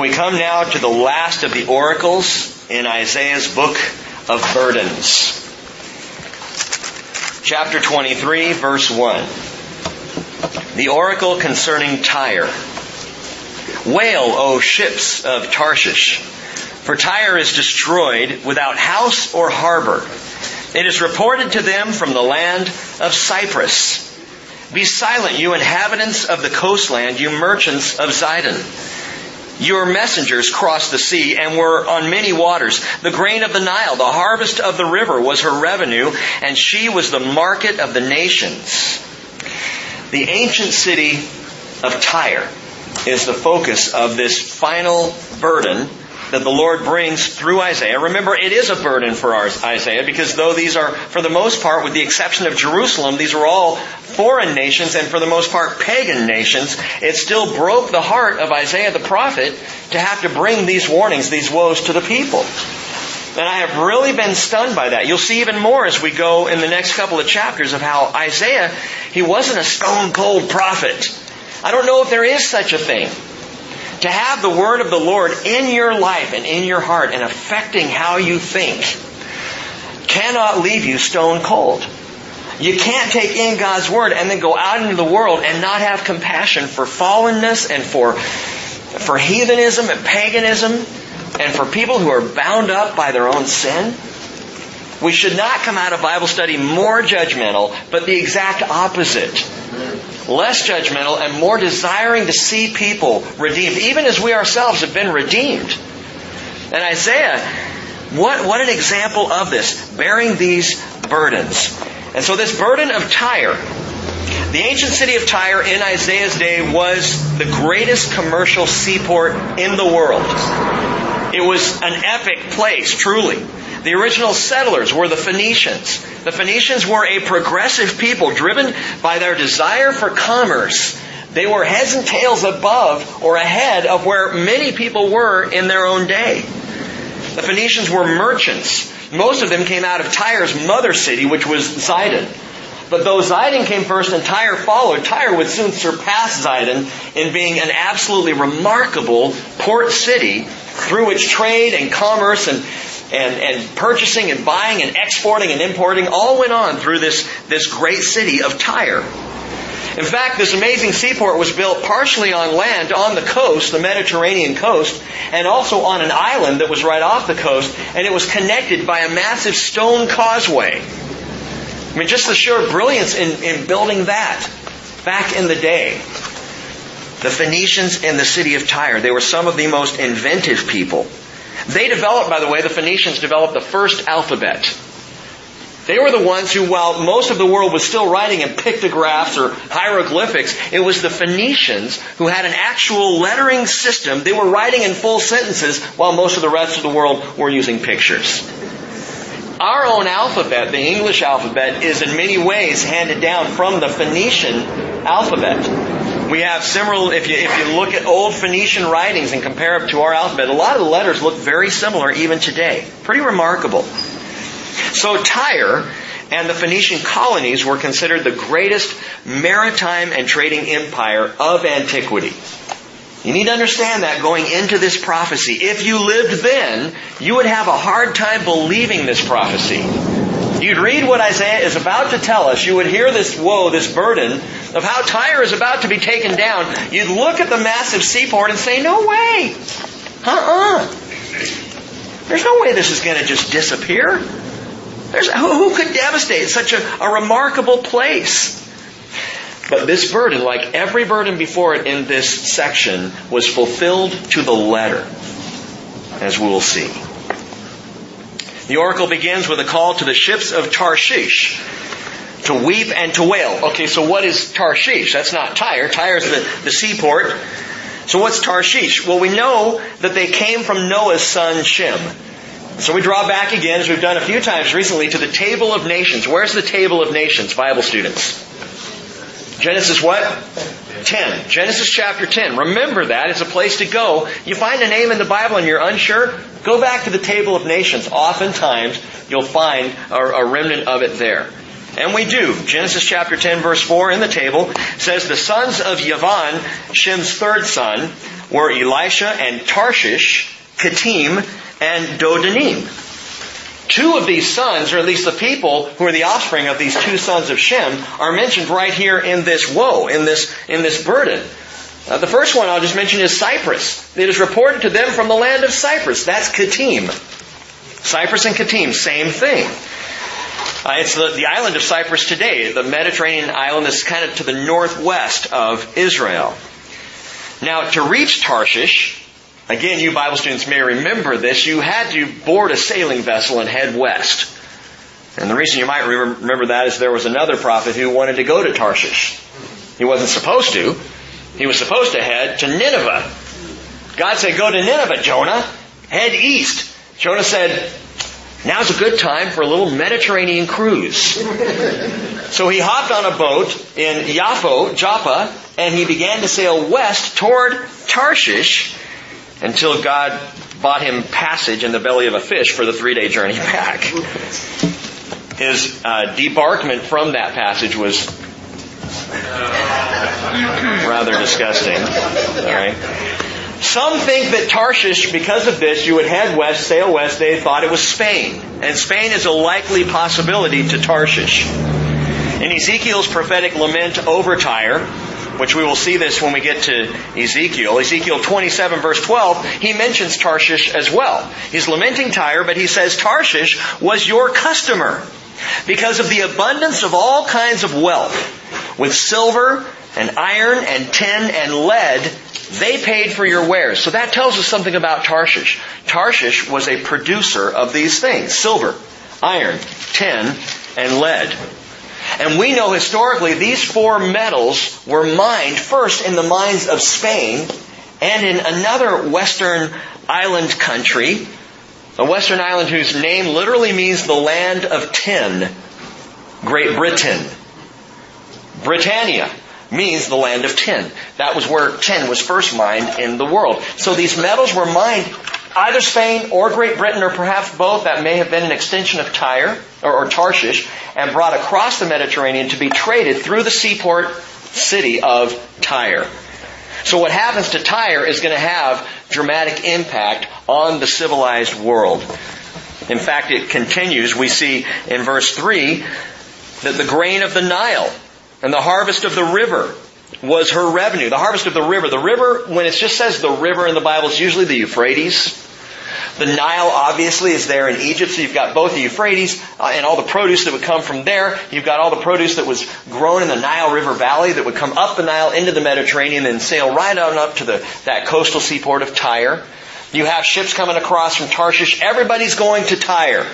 We come now to the last of the oracles in Isaiah's book of burdens. Chapter 23, verse 1. The oracle concerning Tyre. Wail, O ships of Tarshish, for Tyre is destroyed without house or harbor. It is reported to them from the land of Cyprus. Be silent, you inhabitants of the coastland, you merchants of Zidon. Your messengers crossed the sea and were on many waters. The grain of the Nile, the harvest of the river was her revenue, and she was the market of the nations. The ancient city of Tyre is the focus of this final burden that the Lord brings through Isaiah. Remember, it is a burden for Isaiah because though these are, for the most part, with the exception of Jerusalem, these are all foreign nations and for the most part pagan nations, it still broke the heart of Isaiah the prophet to have to bring these warnings, these woes to the people. And I have really been stunned by that. You'll see even more as we go in the next couple of chapters of how Isaiah, he wasn't a stone cold prophet. I don't know if there is such a thing to have the word of the Lord in your life and in your heart and affecting how you think cannot leave you stone cold. You can't take in God's word and then go out into the world and not have compassion for fallenness and for, for heathenism and paganism and for people who are bound up by their own sin. We should not come out of Bible study more judgmental, but the exact opposite less judgmental, and more desiring to see people redeemed, even as we ourselves have been redeemed. And Isaiah, what, what an example of this, bearing these burdens. And so this burden of Tyre, the ancient city of Tyre in Isaiah's day was the greatest commercial seaport in the world. It was an epic place, truly. The original settlers were the Phoenicians. The Phoenicians were a progressive people driven by their desire for commerce. They were heads and tails above or ahead of where many people were in their own day. The Phoenicians were merchants. Most of them came out of Tyre's mother city, which was Zidon. But though Zidon came first and Tyre followed, Tyre would soon surpass Zidon in being an absolutely remarkable port city through which trade and commerce and and, and purchasing and buying and exporting and importing all went on through this, this great city of Tyre. In fact, this amazing seaport was built partially on land on the coast, the Mediterranean coast, and also on an island that was right off the coast, and it was connected by a massive stone causeway. I mean, just the sheer brilliance in, in building that back in the day. The Phoenicians in the city of Tyre, they were some of the most inventive people. They developed, by the way, the Phoenicians developed the first alphabet. They were the ones who, while most of the world was still writing in pictographs or hieroglyphics, it was the Phoenicians who had an actual lettering system. They were writing in full sentences while most of the rest of the world were using pictures. Our own alphabet, the English alphabet, is in many ways handed down from the Phoenician alphabet. We have similar, if you, if you look at old Phoenician writings and compare them to our alphabet, a lot of the letters look very similar even today. Pretty remarkable. So Tyre and the Phoenician colonies were considered the greatest maritime and trading empire of antiquity. You need to understand that going into this prophecy. If you lived then, you would have a hard time believing this prophecy. You'd read what Isaiah is about to tell us. You would hear this woe, this burden of how Tyre is about to be taken down. You'd look at the massive seaport and say, no way. Uh-uh. There's no way this is going to just disappear. There's, who, could devastate such a, a remarkable place? But this burden, like every burden before it in this section, was fulfilled to the letter, as we will see. The oracle begins with a call to the ships of Tarshish to weep and to wail. Okay, so what is Tarshish? That's not Tyre. Tyre is the, the seaport. So what's Tarshish? Well, we know that they came from Noah's son Shem. So we draw back again, as we've done a few times recently, to the table of nations. Where's the table of nations, Bible students? Genesis what? 10. Genesis chapter 10. Remember that. It's a place to go. You find a name in the Bible and you're unsure, go back to the table of nations. Oftentimes, you'll find a, a remnant of it there. And we do. Genesis chapter 10 verse 4 in the table says the sons of Yavan, Shem's third son, were Elisha and Tarshish, Kittim, and Dodanim. Two of these sons, or at least the people who are the offspring of these two sons of Shem, are mentioned right here in this woe, in this, in this burden. Uh, the first one I'll just mention is Cyprus. It is reported to them from the land of Cyprus. That's Katim. Cyprus and Katim, same thing. Uh, it's the, the island of Cyprus today. The Mediterranean island is kind of to the northwest of Israel. Now, to reach Tarshish, Again, you Bible students may remember this. You had to board a sailing vessel and head west. And the reason you might remember that is there was another prophet who wanted to go to Tarshish. He wasn't supposed to. He was supposed to head to Nineveh. God said, go to Nineveh, Jonah. Head east. Jonah said, now's a good time for a little Mediterranean cruise. so he hopped on a boat in Yaffo, Joppa, and he began to sail west toward Tarshish until God bought him passage in the belly of a fish for the three day journey back. His uh, debarkment from that passage was rather disgusting. All right. Some think that Tarshish, because of this, you would head west, sail west. They thought it was Spain. And Spain is a likely possibility to Tarshish. In Ezekiel's prophetic lament over Tyre, which we will see this when we get to Ezekiel. Ezekiel 27 verse 12, he mentions Tarshish as well. He's lamenting Tyre, but he says Tarshish was your customer because of the abundance of all kinds of wealth. With silver and iron and tin and lead, they paid for your wares. So that tells us something about Tarshish. Tarshish was a producer of these things. Silver, iron, tin, and lead. And we know historically these four metals were mined first in the mines of Spain and in another western island country, a western island whose name literally means the land of tin, Great Britain. Britannia means the land of tin. That was where tin was first mined in the world. So these metals were mined either Spain or Great Britain or perhaps both. That may have been an extension of Tyre or, or Tarshish and brought across the Mediterranean to be traded through the seaport city of Tyre. So what happens to Tyre is going to have dramatic impact on the civilized world. In fact, it continues. We see in verse 3 that the grain of the Nile and the harvest of the river was her revenue. The harvest of the river. The river, when it just says the river in the Bible, it's usually the Euphrates. The Nile obviously is there in Egypt, so you've got both the Euphrates uh, and all the produce that would come from there. You've got all the produce that was grown in the Nile River Valley that would come up the Nile into the Mediterranean and sail right on up to the, that coastal seaport of Tyre. You have ships coming across from Tarshish. Everybody's going to Tyre.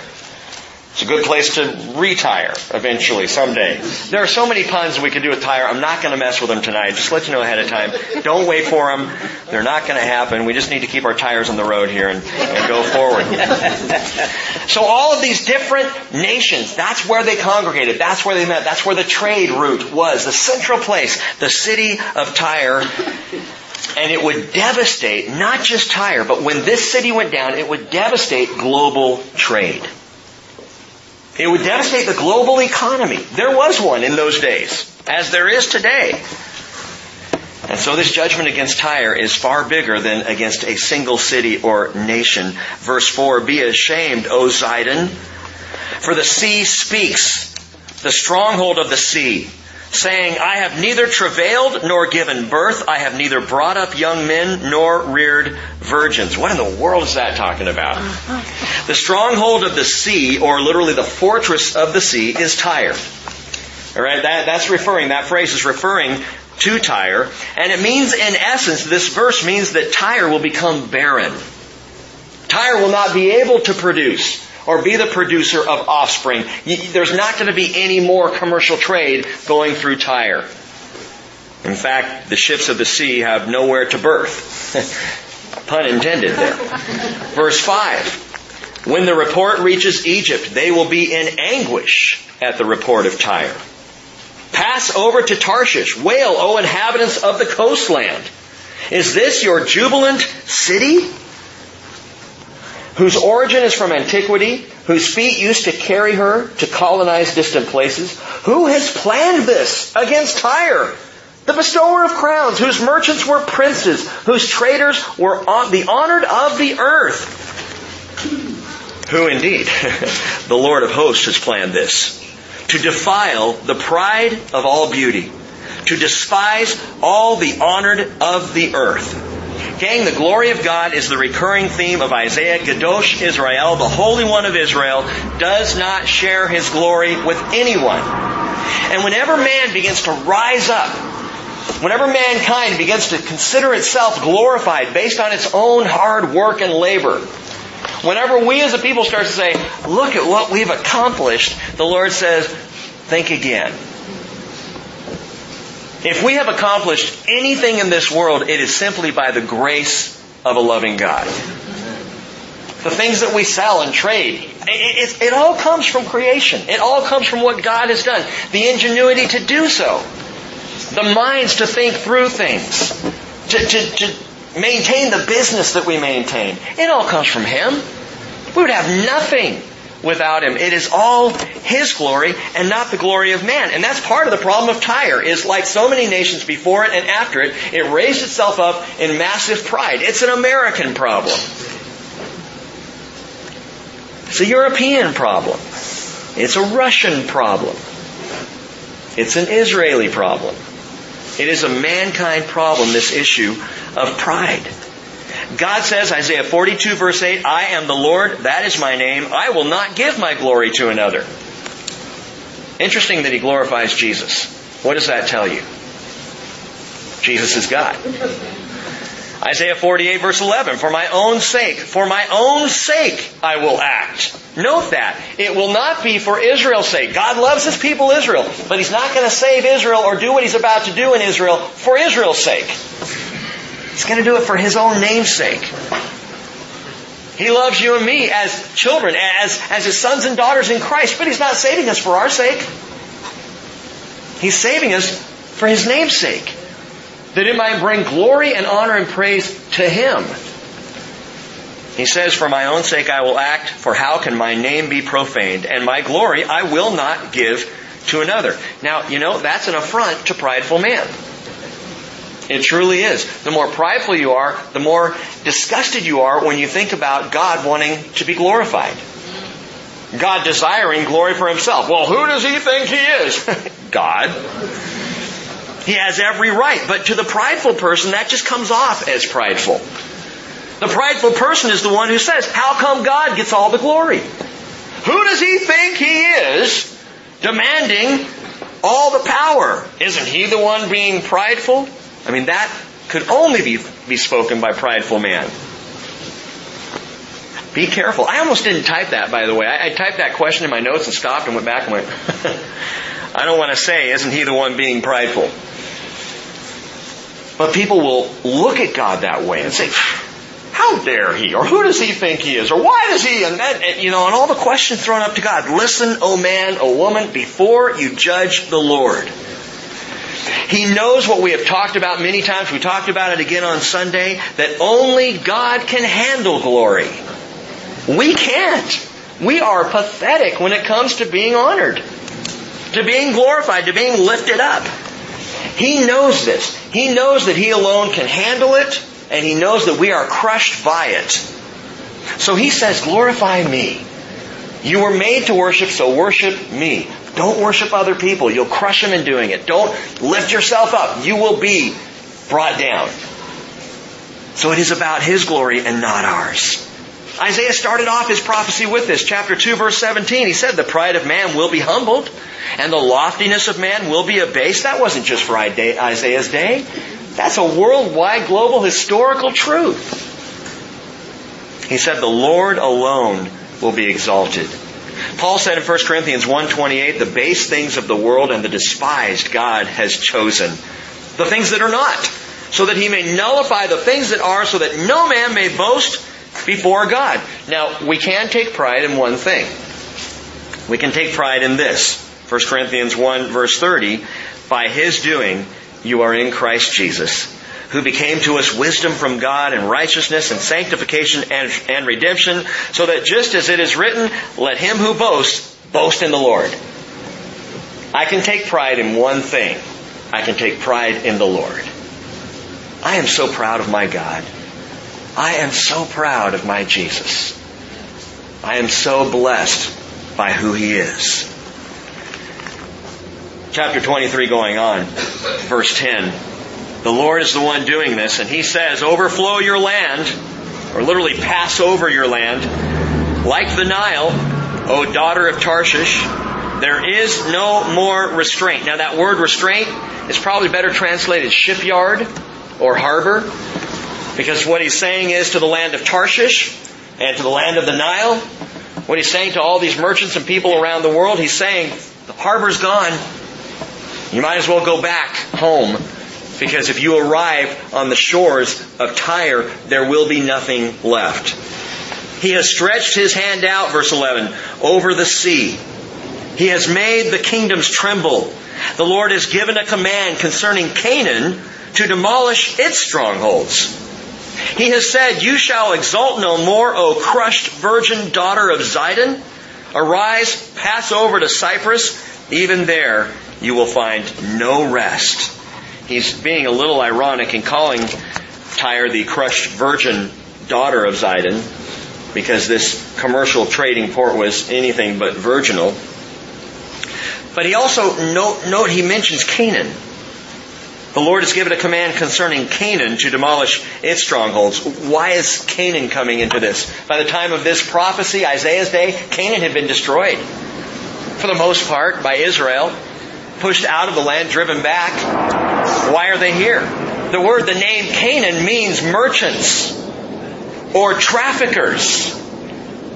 It's a good place to retire eventually, someday. There are so many puns we could do with Tyre. I'm not going to mess with them tonight. Just let you know ahead of time. Don't wait for them. They're not going to happen. We just need to keep our tires on the road here and, and go forward. so all of these different nations, that's where they congregated. That's where they met. That's where the trade route was. The central place, the city of Tyre. And it would devastate not just Tyre, but when this city went down, it would devastate global trade. It would devastate the global economy. There was one in those days, as there is today. And so this judgment against Tyre is far bigger than against a single city or nation. Verse 4, Be ashamed, O Zidon, for the sea speaks, the stronghold of the sea saying, I have neither travailed nor given birth. I have neither brought up young men nor reared virgins. What in the world is that talking about? Uh-huh. The stronghold of the sea, or literally the fortress of the sea, is Tyre. All right, that, that's referring, that phrase is referring to Tyre. And it means, in essence, this verse means that Tyre will become barren. Tyre will not be able to produce or be the producer of offspring. There's not going to be any more commercial trade going through Tyre. In fact, the ships of the sea have nowhere to birth. Pun intended there. Verse 5. When the report reaches Egypt, they will be in anguish at the report of Tyre. Pass over to Tarshish. Wail, O inhabitants of the coastland. Is this your jubilant city? Whose origin is from antiquity, whose feet used to carry her to colonize distant places? Who has planned this against Tyre? The bestower of crowns, whose merchants were princes, whose traders were the honored of the earth. Who indeed? the Lord of hosts has planned this. To defile the pride of all beauty. To despise all the honored of the earth. Gang, the glory of God is the recurring theme of Isaiah. Kadosh Israel, the Holy One of Israel, does not share his glory with anyone. And whenever man begins to rise up, whenever mankind begins to consider itself glorified based on its own hard work and labor, whenever we as a people start to say, look at what we've accomplished, the Lord says, think again. If we have accomplished anything in this world, it is simply by the grace of a loving God. The things that we sell and trade, it, it, it, all comes from creation. It all comes from what God has done. The ingenuity to do so. The minds to think through things. To, to, to maintain the business that we maintain. It all comes from Him. We would have nothing without him. It is all his glory and not the glory of man. And that's part of the problem of Tyre, is like so many nations before it and after it, it raised itself up in massive pride. It's an American problem. It's a European problem. It's a Russian problem. It's an Israeli problem. It is a mankind problem, this issue of pride. God says, Isaiah 42 verse 8, I am the Lord, that is my name, I will not give my glory to another. Interesting that he glorifies Jesus. What does that tell you? Jesus is God. Isaiah 48 verse 11, for my own sake, for my own sake I will act. Note that. It will not be for Israel's sake. God loves his people Israel, but he's not going to save Israel or do what he's about to do in Israel for Israel's sake. He's going to do it for His own namesake. He loves you and me as children, as, as His sons and daughters in Christ, but He's not saving us for our sake. He's saving us for His namesake. That it might bring glory and honor and praise to Him. He says, For my own sake I will act, for how can my name be profaned? And my glory I will not give to another. Now, you know, that's an affront to prideful man. It truly is. The more prideful you are, the more disgusted you are when you think about God wanting to be glorified. God desiring glory for himself. Well, who does he think he is? God. He has every right. But to the prideful person, that just comes off as prideful. The prideful person is the one who says, how come God gets all the glory? Who does he think he is demanding all the power? Isn't he the one being prideful? I mean, that could only be, be spoken by prideful man. Be careful. I almost didn't type that, by the way. I, I typed that question in my notes and stopped and went back and went, I don't want to say, isn't he the one being prideful? But people will look at God that way and say, how dare he? Or who does he think he is? Or why does he? And, that, you know, and all the questions thrown up to God. Listen, O oh man, O oh woman, before you judge the Lord. He knows what we have talked about many times. We talked about it again on Sunday, that only God can handle glory. We can't. We are pathetic when it comes to being honored, to being glorified, to being lifted up. He knows this. He knows that He alone can handle it, and He knows that we are crushed by it. So He says, glorify me. You were made to worship, so worship me. Don't worship other people. You'll crush them in doing it. Don't lift yourself up. You will be brought down. So it is about His glory and not ours. Isaiah started off his prophecy with this. Chapter 2 verse 17. He said, the pride of man will be humbled and the loftiness of man will be abased. That wasn't just for Isaiah's day. That's a worldwide global historical truth. He said, the Lord alone will be exalted. Paul said in 1 Corinthians 1.28, the base things of the world and the despised God has chosen. The things that are not. So that he may nullify the things that are so that no man may boast before God. Now, we can take pride in one thing. We can take pride in this. 1 Corinthians 1 verse 30, by his doing, you are in Christ Jesus, who became to us wisdom from God and righteousness and sanctification and, and redemption, so that just as it is written, let him who boasts boast in the Lord. I can take pride in one thing. I can take pride in the Lord. I am so proud of my God. I am so proud of my Jesus. I am so blessed by who He is. Chapter 23 going on, verse 10. The Lord is the one doing this, and He says, overflow your land, or literally pass over your land, like the Nile, O daughter of Tarshish. There is no more restraint. Now that word restraint is probably better translated shipyard or harbor, because what he's saying is to the land of Tarshish and to the land of the Nile, what he's saying to all these merchants and people around the world, he's saying, the harbor's gone. You might as well go back home because if you arrive on the shores of Tyre, there will be nothing left. He has stretched his hand out, verse 11, over the sea. He has made the kingdoms tremble. The Lord has given a command concerning Canaan to demolish its strongholds. He has said, You shall exult no more, O crushed virgin daughter of Zidon. Arise, pass over to Cyprus. Even there you will find no rest. He's being a little ironic in calling Tyre the crushed virgin daughter of Zidon because this commercial trading port was anything but virginal. But he also note, note he mentions Canaan. The Lord has given a command concerning Canaan to demolish its strongholds. Why is Canaan coming into this? By the time of this prophecy, Isaiah's day, Canaan had been destroyed. For the most part, by Israel. Pushed out of the land, driven back. Why are they here? The word, the name Canaan means merchants or traffickers.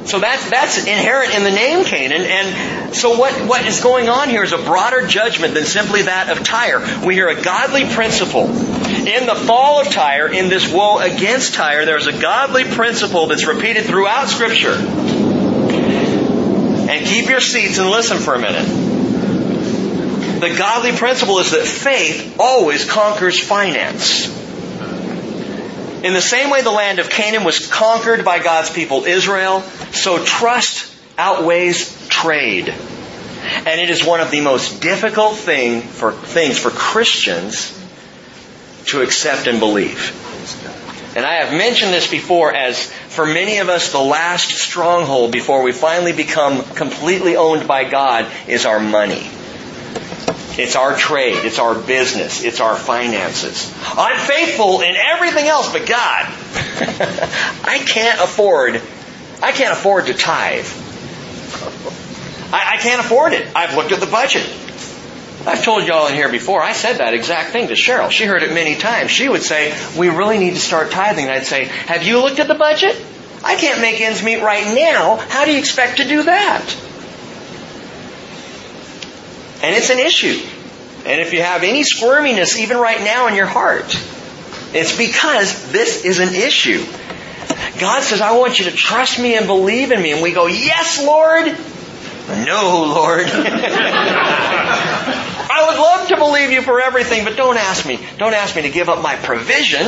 So that's, that's inherent in the name Canaan. And so what, what is going on here is a broader judgment than simply that of Tyre. We hear a godly principle. In the fall of Tyre, in this woe against Tyre, there's a godly principle that's repeated throughout Scripture. And keep your seats and listen for a minute. The godly principle is that faith always conquers finance. In the same way the land of Canaan was conquered by God's people Israel, so trust outweighs trade. And it is one of the most difficult thing for, things for Christians to accept and believe. And I have mentioned this before as for many of us the last stronghold before we finally become completely owned by God is our money. It's our trade. It's our business. It's our finances. I'm faithful in everything else but God. I can't afford, I can't afford to tithe. I, I can't afford it. I've looked at the budget. I've told y'all in here before, I said that exact thing to Cheryl. She heard it many times. She would say, we really need to start tithing. And I'd say, have you looked at the budget? I can't make ends meet right now. How do you expect to do that? And it's an issue. And if you have any squirminess even right now in your heart, it's because this is an issue. God says, I want you to trust me and believe in me. And we go, yes, Lord. No, Lord. I would love to believe you for everything, but don't ask me. Don't ask me to give up my provision.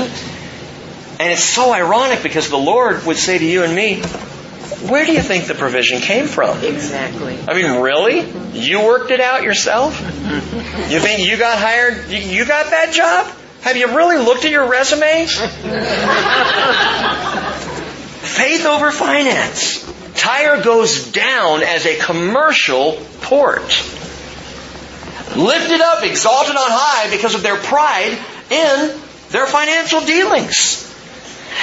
And it's so ironic because the Lord would say to you and me, where do you think the provision came from? Exactly. I mean, really? You worked it out yourself? You think you got hired? You got that job? Have you really looked at your resume? Faith over finance. Tyre goes down as a commercial port. Lifted up, exalted on high because of their pride in their financial dealings.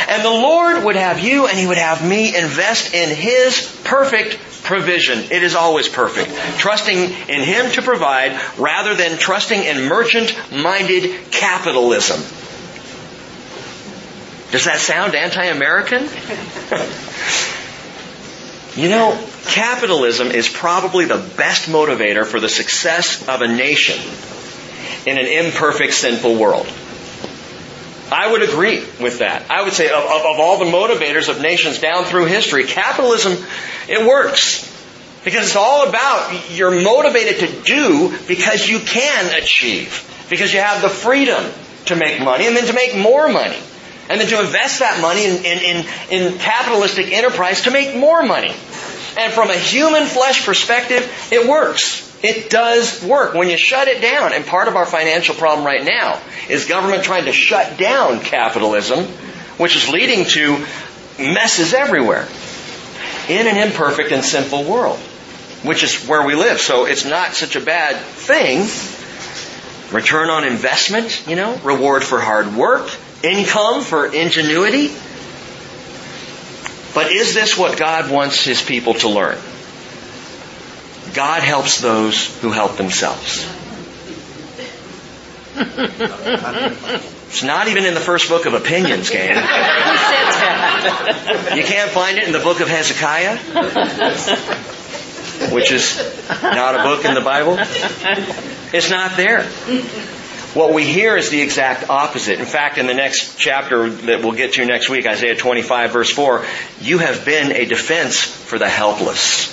And the Lord would have you and He would have me invest in His perfect provision. It is always perfect. Trusting in Him to provide rather than trusting in merchant-minded capitalism. Does that sound anti-American? you know, capitalism is probably the best motivator for the success of a nation in an imperfect, sinful world. I would agree with that. I would say of, of, of, all the motivators of nations down through history, capitalism, it works. Because it's all about you're motivated to do because you can achieve. Because you have the freedom. to make money and then to make more money. And then to invest that money in, in, in, in capitalistic enterprise to make more money. And from a human flesh perspective, it works. It does work when you shut it down. And part of our financial problem right now is government trying to shut down capitalism, which is leading to messes everywhere in an imperfect and sinful world, which is where we live. So it's not such a bad thing. Return on investment, you know, reward for hard work, income for ingenuity. But is this what God wants His people to learn? God helps those who help themselves. it's not even in the first book of opinions, gang. You can't find it in the book of Hezekiah, which is not a book in the Bible. It's not there. What we hear is the exact opposite. In fact, in the next chapter that we'll get to next week, Isaiah 25 verse 4, you have been a defense for the helpless,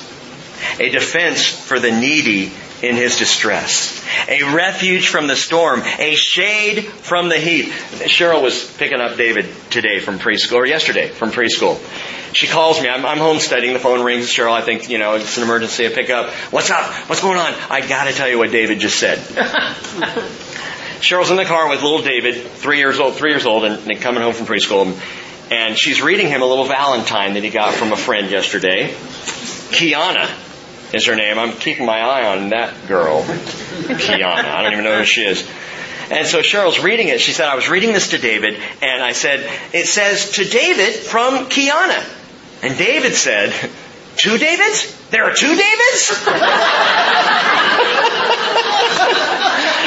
a defense for the needy in his distress, a refuge from the storm, a shade from the heat. Cheryl was picking up David today from preschool, or yesterday from preschool. She calls me. I'm, I'm home studying. The phone rings. Cheryl, I think, you know, it's an emergency. I pick up. What's up? What's going on? I gotta tell you what David just said. Cheryl's in the car with little David, three years old, three years old, and, and coming home from preschool, and she's reading him a little Valentine that he got from a friend yesterday. Kiana is her name. I'm keeping my eye on that girl, Kiana. I don't even know who she is. And so Cheryl's reading it. She said, I was reading this to David, and I said, it says to David from Kiana. And David said, two Davids? There are two Davids?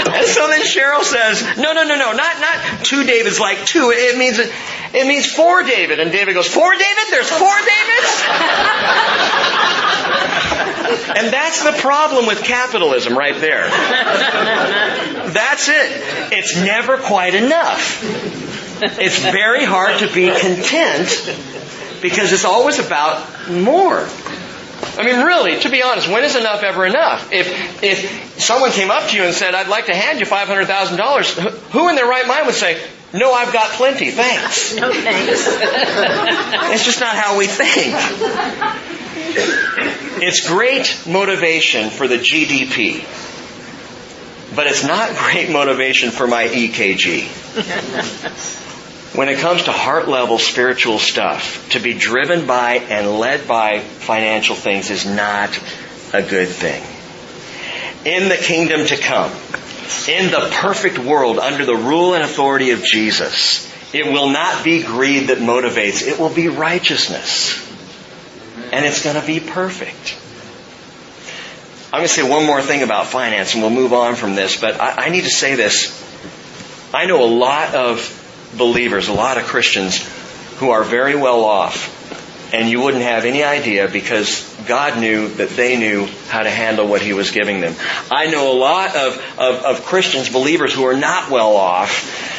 and so then Cheryl says, no, no, no, no, not, not two Davids like two. It means, it means four David. And David goes, four David? There's four Davids? And that's the problem with capitalism right there. That's it. It's never quite enough. It's very hard to be content because it's always about more. I mean, really, to be honest, when is enough ever enough? If, if someone came up to you and said, I'd like to hand you $500,000, who in their right mind would say, no, I've got plenty, thanks. No thanks. it's just not how we think. It's great motivation for the GDP, but it's not great motivation for my EKG. when it comes to heart level spiritual stuff, to be driven by and led by financial things is not a good thing. In the kingdom to come, in the perfect world under the rule and authority of Jesus, it will not be greed that motivates, it will be righteousness. And it's going to be perfect. I'm going to say one more thing about finance and we'll move on from this, but I, I need to say this. I know a lot of believers, a lot of Christians who are very well off, and you wouldn't have any idea because God knew that they knew how to handle what He was giving them. I know a lot of, of, of Christians, believers who are not well off,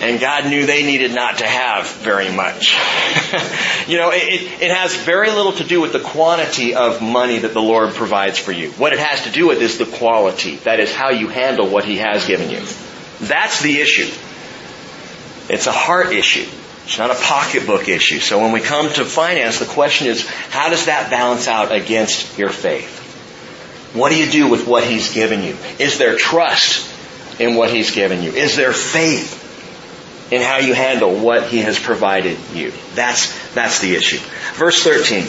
and God knew they needed not to have very much. you know, it, it has very little to do with the quantity of money that the Lord provides for you. What it has to do with is the quality. That is how you handle what He has given you. That's the issue. It's a heart issue. It's not a pocketbook issue. So when we come to finance, the question is, how does that balance out against your faith? What do you do with what He's given you? Is there trust in what He's given you? Is there faith in how you handle what He has provided you? That's, that's the issue. Verse 13.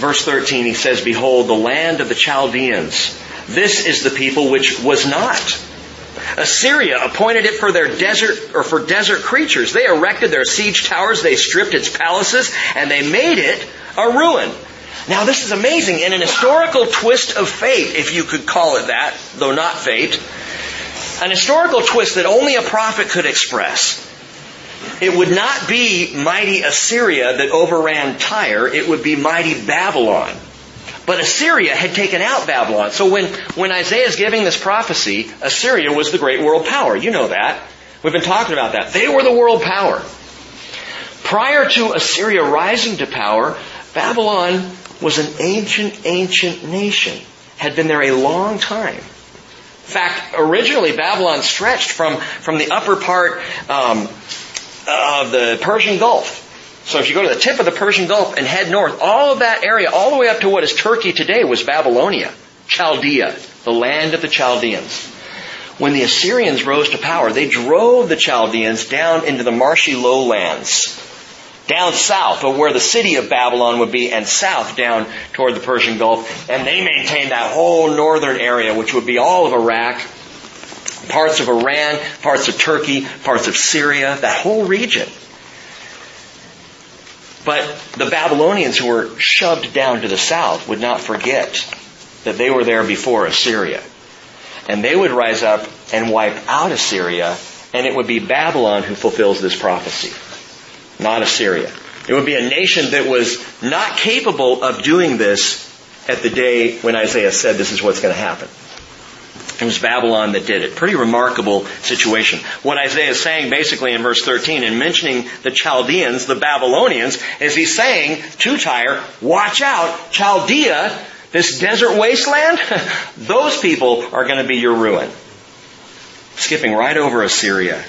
Verse 13, he says, Behold, the land of the Chaldeans. This is the people which was not Assyria appointed it for their desert or for desert creatures. They erected their siege towers, they stripped its palaces, and they made it a ruin. Now this is amazing. In an historical twist of fate, if you could call it that, though not fate, an historical twist that only a prophet could express. It would not be mighty Assyria that overran Tyre, it would be mighty Babylon. But Assyria had taken out Babylon. So when, when Isaiah is giving this prophecy, Assyria was the great world power. You know that. We've been talking about that. They were the world power. Prior to Assyria rising to power, Babylon was an ancient, ancient nation. Had been there a long time. In fact, originally Babylon stretched from, from the upper part um, of the Persian Gulf. So if you go to the tip of the Persian Gulf and head north, all of that area, all the way up to what is Turkey today, was Babylonia, Chaldea, the land of the Chaldeans. When the Assyrians rose to power, they drove the Chaldeans down into the marshy lowlands down south of where the city of Babylon would be and south down toward the Persian Gulf. And they maintained that whole northern area, which would be all of Iraq, parts of Iran, parts of Turkey, parts of Syria, that whole region. But the Babylonians who were shoved down to the south would not forget that they were there before Assyria. And they would rise up and wipe out Assyria, and it would be Babylon who fulfills this prophecy not Assyria. It would be a nation that was not capable of doing this at the day when Isaiah said this is what's going to happen. It was Babylon that did it. Pretty remarkable situation. What Isaiah is saying basically in verse 13 in mentioning the Chaldeans, the Babylonians, is he's saying to Tyre, watch out, Chaldea, this desert wasteland, those people are going to be your ruin. Skipping right over Assyria.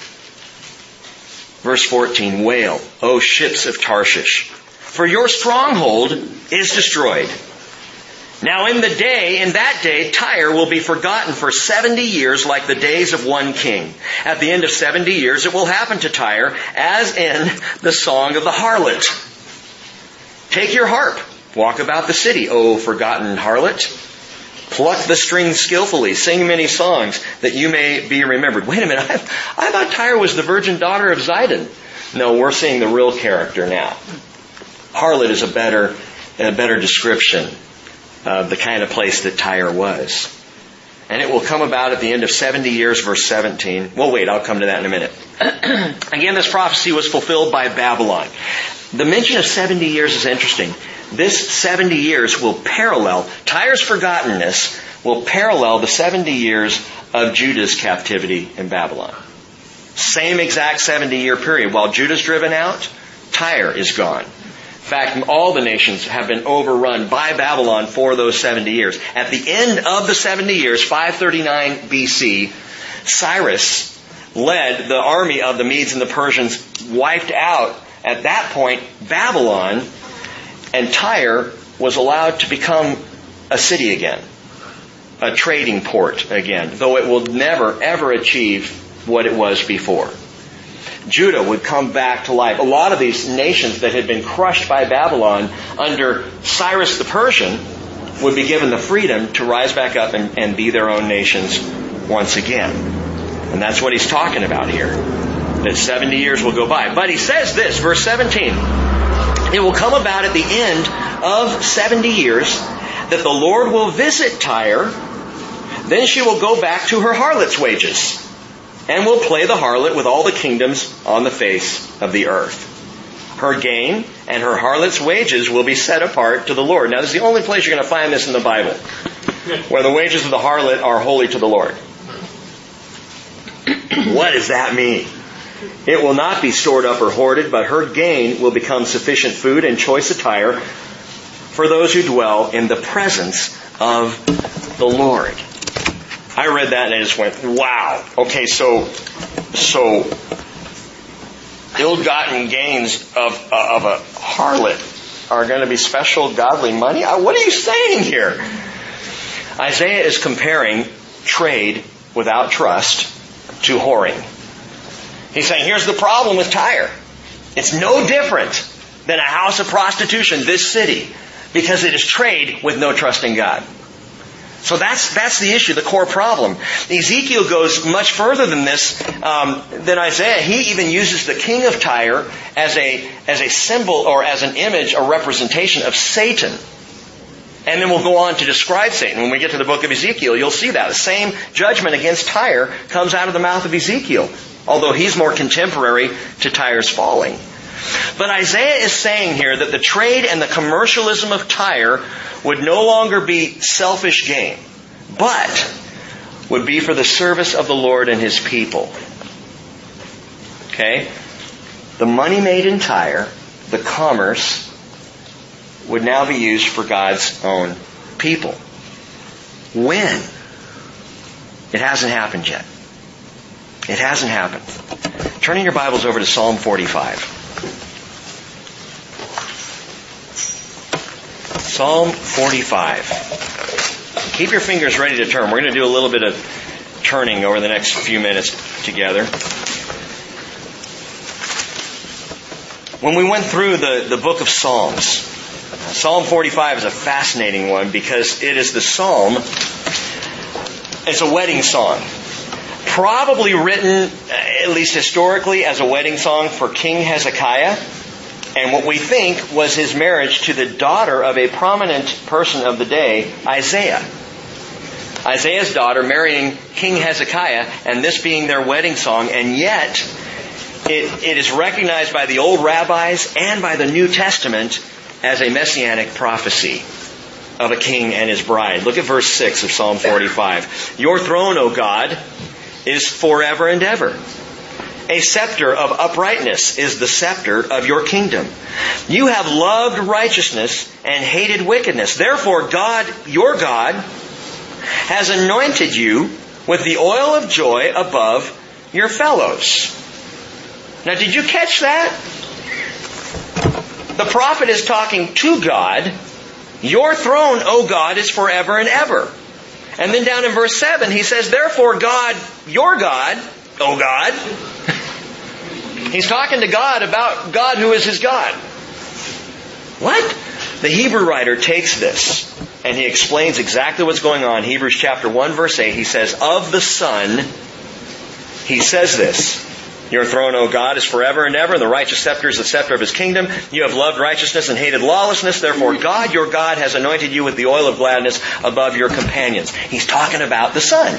Verse 14, wail, O ships of Tarshish, for your stronghold is destroyed. Now in the day, in that day, Tyre will be forgotten for 70 years like the days of one king. At the end of 70 years, it will happen to Tyre as in the song of the harlot. Take your harp, walk about the city, O forgotten harlot. Pluck the strings skillfully. Sing many songs that you may be remembered. Wait a minute. I, I thought Tyre was the virgin daughter of Zidon. No, we're seeing the real character now. Harlot is a better, a better description of the kind of place that Tyre was. And it will come about at the end of 70 years, verse 17. Well, wait, I'll come to that in a minute. Again, this prophecy was fulfilled by Babylon. The mention of 70 years is interesting this 70 years will parallel, Tyre's forgottenness will parallel the 70 years of Judah's captivity in Babylon. Same exact 70 year period. While Judah's driven out, Tyre is gone. In fact, all the nations have been overrun by Babylon for those 70 years. At the end of the 70 years, 539 BC, Cyrus led the army of the Medes and the Persians, wiped out at that point Babylon, and Tyre was allowed to become a city again, a trading port again, though it will never ever achieve what it was before. Judah would come back to life. A lot of these nations that had been crushed by Babylon under Cyrus the Persian would be given the freedom to rise back up and, and be their own nations once again. And that's what he's talking about here. That 70 years will go by. But he says this, verse 17. It will come about at the end of 70 years that the Lord will visit Tyre. Then she will go back to her harlot's wages and will play the harlot with all the kingdoms on the face of the earth. Her gain and her harlot's wages will be set apart to the Lord. Now, this is the only place you're going to find this in the Bible, where the wages of the harlot are holy to the Lord. what does that mean? It will not be stored up or hoarded, but her gain will become sufficient food and choice attire for those who dwell in the presence of the Lord. I read that and I just went, wow. Okay, so, so, ill-gotten gains of, uh, of a harlot are going to be special godly money? Uh, what are you saying here? Isaiah is comparing trade without trust to whoring. He's saying, here's the problem with Tyre. It's no different than a house of prostitution, this city, because it is trade with no trust in God. So that's, that's the issue, the core problem. Ezekiel goes much further than this, um, than Isaiah. He even uses the king of Tyre as a, as a symbol or as an image, a representation of Satan. And then we'll go on to describe Satan. When we get to the book of Ezekiel, you'll see that. The same judgment against Tyre comes out of the mouth of Ezekiel although he's more contemporary to Tyre's falling. But Isaiah is saying here that the trade and the commercialism of Tyre would no longer be selfish gain, but would be for the service of the Lord and His people. Okay? The money made in Tyre, the commerce, would now be used for God's own people. When? It hasn't happened yet. It hasn't happened. Turning your Bibles over to Psalm 45. Psalm 45. Keep your fingers ready to turn. We're going to do a little bit of turning over the next few minutes together. When we went through the, the book of Psalms, Psalm 45 is a fascinating one because it is the psalm, it's a wedding song probably written, uh, at least historically, as a wedding song for King Hezekiah. And what we think was his marriage to the daughter of a prominent person of the day, Isaiah. Isaiah's daughter marrying King Hezekiah, and this being their wedding song, and yet it, it is recognized by the old rabbis and by the New Testament as a messianic prophecy of a king and his bride. Look at verse 6 of Psalm 45. Your throne, O God, is forever and ever. A scepter of uprightness is the scepter of your kingdom. You have loved righteousness and hated wickedness. Therefore, God, your God, has anointed you with the oil of joy above your fellows. Now, did you catch that? The prophet is talking to God. Your throne, O God, is forever and ever. And then down in verse 7, he says, Therefore, God, your God, oh God, he's talking to God about God who is his God. What? The Hebrew writer takes this and he explains exactly what's going on. Hebrews chapter 1 verse 8, he says, Of the Son, he says this, your throne, O God, is forever and ever, and the righteous scepter is the scepter of his kingdom. You have loved righteousness and hated lawlessness. Therefore, God, your God, has anointed you with the oil of gladness above your companions. He's talking about the Son.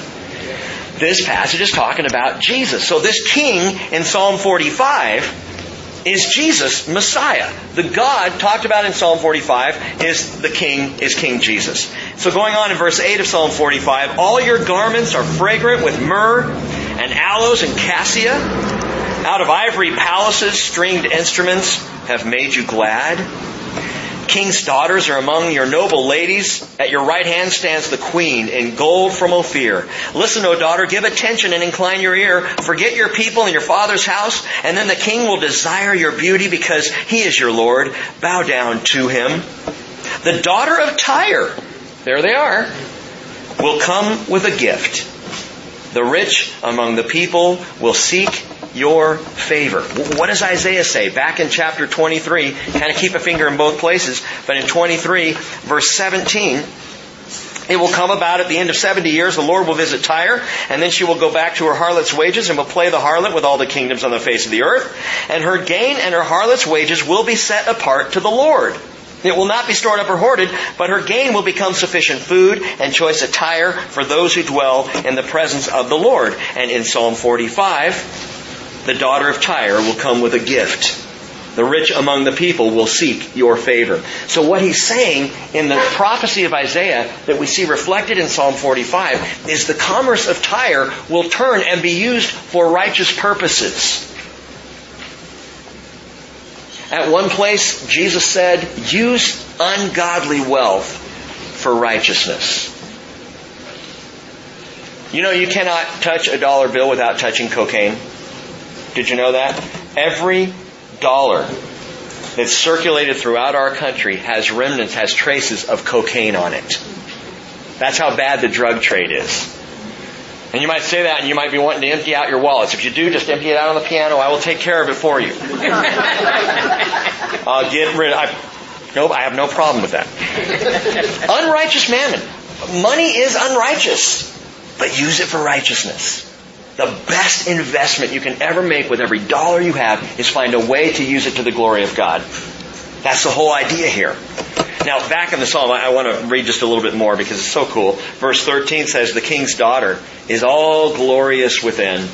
This passage is talking about Jesus. So this king in Psalm 45 is Jesus, Messiah. The God talked about in Psalm 45 is the King, is King Jesus. So going on in verse 8 of Psalm 45, all your garments are fragrant with myrrh and aloes and cassia. Out of ivory palaces, stringed instruments have made you glad. King's daughters are among your noble ladies. At your right hand stands the queen in gold from Ophir. Listen, O daughter, give attention and incline your ear. Forget your people and your father's house, and then the king will desire your beauty because he is your Lord. Bow down to him. The daughter of Tyre, there they are, will come with a gift. The rich among the people will seek your favor. What does Isaiah say? Back in chapter 23, kind of keep a finger in both places, but in 23, verse 17, it will come about at the end of 70 years, the Lord will visit Tyre, and then she will go back to her harlot's wages and will play the harlot with all the kingdoms on the face of the earth, and her gain and her harlot's wages will be set apart to the Lord. It will not be stored up or hoarded, but her gain will become sufficient food and choice attire for those who dwell in the presence of the Lord. And in Psalm 45, the daughter of Tyre will come with a gift. The rich among the people will seek your favor. So what he's saying in the prophecy of Isaiah that we see reflected in Psalm 45 is the commerce of Tyre will turn and be used for righteous purposes. At one place, Jesus said, use ungodly wealth for righteousness. You know, you cannot touch a dollar bill without touching cocaine. Did you know that? Every dollar that's circulated throughout our country has remnants, has traces of cocaine on it. That's how bad the drug trade is. And you might say that and you might be wanting to empty out your wallets. If you do, just empty it out on the piano. I will take care of it for you. I'll get rid of I, Nope, I have no problem with that. Unrighteous mammon. Money is unrighteous, but use it for righteousness. The best investment you can ever make with every dollar you have is find a way to use it to the glory of God. That's the whole idea here. Now, back in the psalm, I want to read just a little bit more because it's so cool. Verse 13 says, The king's daughter is all glorious within.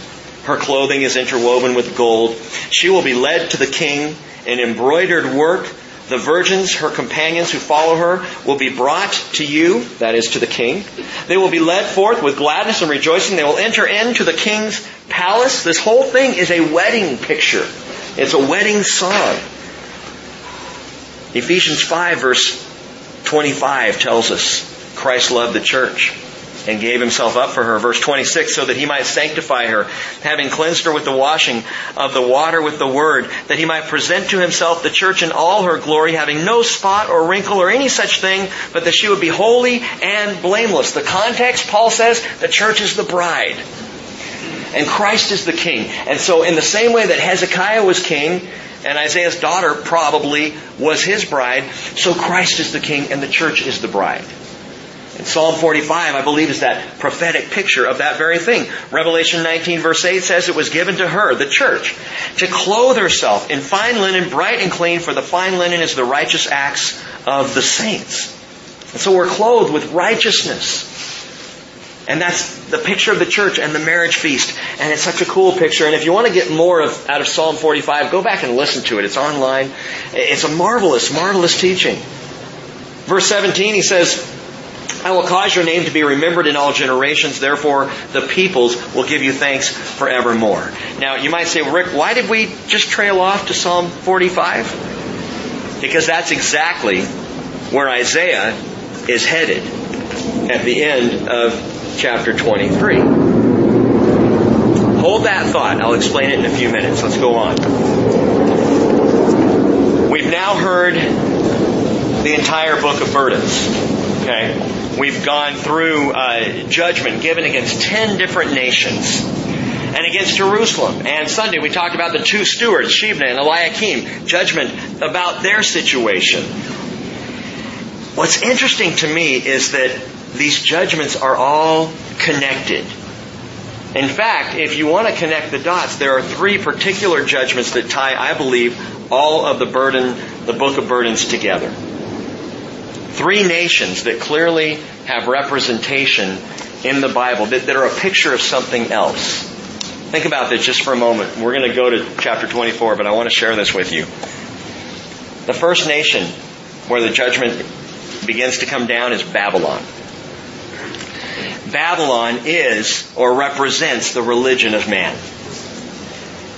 Her clothing is interwoven with gold. She will be led to the king in embroidered work the virgins, her companions who follow her, will be brought to you, that is to the king. They will be led forth with gladness and rejoicing. They will enter into the king's palace. This whole thing is a wedding picture. It's a wedding song. Ephesians 5 verse 25 tells us Christ loved the church and gave himself up for her. Verse 26, so that he might sanctify her, having cleansed her with the washing of the water with the word, that he might present to himself the church in all her glory, having no spot or wrinkle or any such thing, but that she would be holy and blameless. The context, Paul says, the church is the bride. And Christ is the king. And so in the same way that Hezekiah was king, and Isaiah's daughter probably was his bride, so Christ is the king and the church is the bride. And Psalm 45, I believe, is that prophetic picture of that very thing. Revelation 19 verse 8 says it was given to her, the church, to clothe herself in fine linen, bright and clean, for the fine linen is the righteous acts of the saints. And so we're clothed with righteousness. And that's the picture of the church and the marriage feast. And it's such a cool picture. And if you want to get more of, out of Psalm 45, go back and listen to it. It's online. It's a marvelous, marvelous teaching. Verse 17, he says, I will cause your name to be remembered in all generations. Therefore, the peoples will give you thanks forevermore. Now, you might say, Rick, why did we just trail off to Psalm 45? Because that's exactly where Isaiah is headed at the end of chapter 23. Hold that thought. I'll explain it in a few minutes. Let's go on. We've now heard the entire book of burdens. Okay? We've gone through uh, judgment given against ten different nations and against Jerusalem. And Sunday we talked about the two stewards, Shebna and Eliakim, judgment about their situation. What's interesting to me is that these judgments are all connected. In fact, if you want to connect the dots, there are three particular judgments that tie, I believe, all of the burden, the book of burdens together. Three nations that clearly have representation in the Bible, that, that are a picture of something else. Think about this just for a moment. We're going to go to chapter 24, but I want to share this with you. The first nation where the judgment begins to come down is Babylon. Babylon is or represents the religion of man.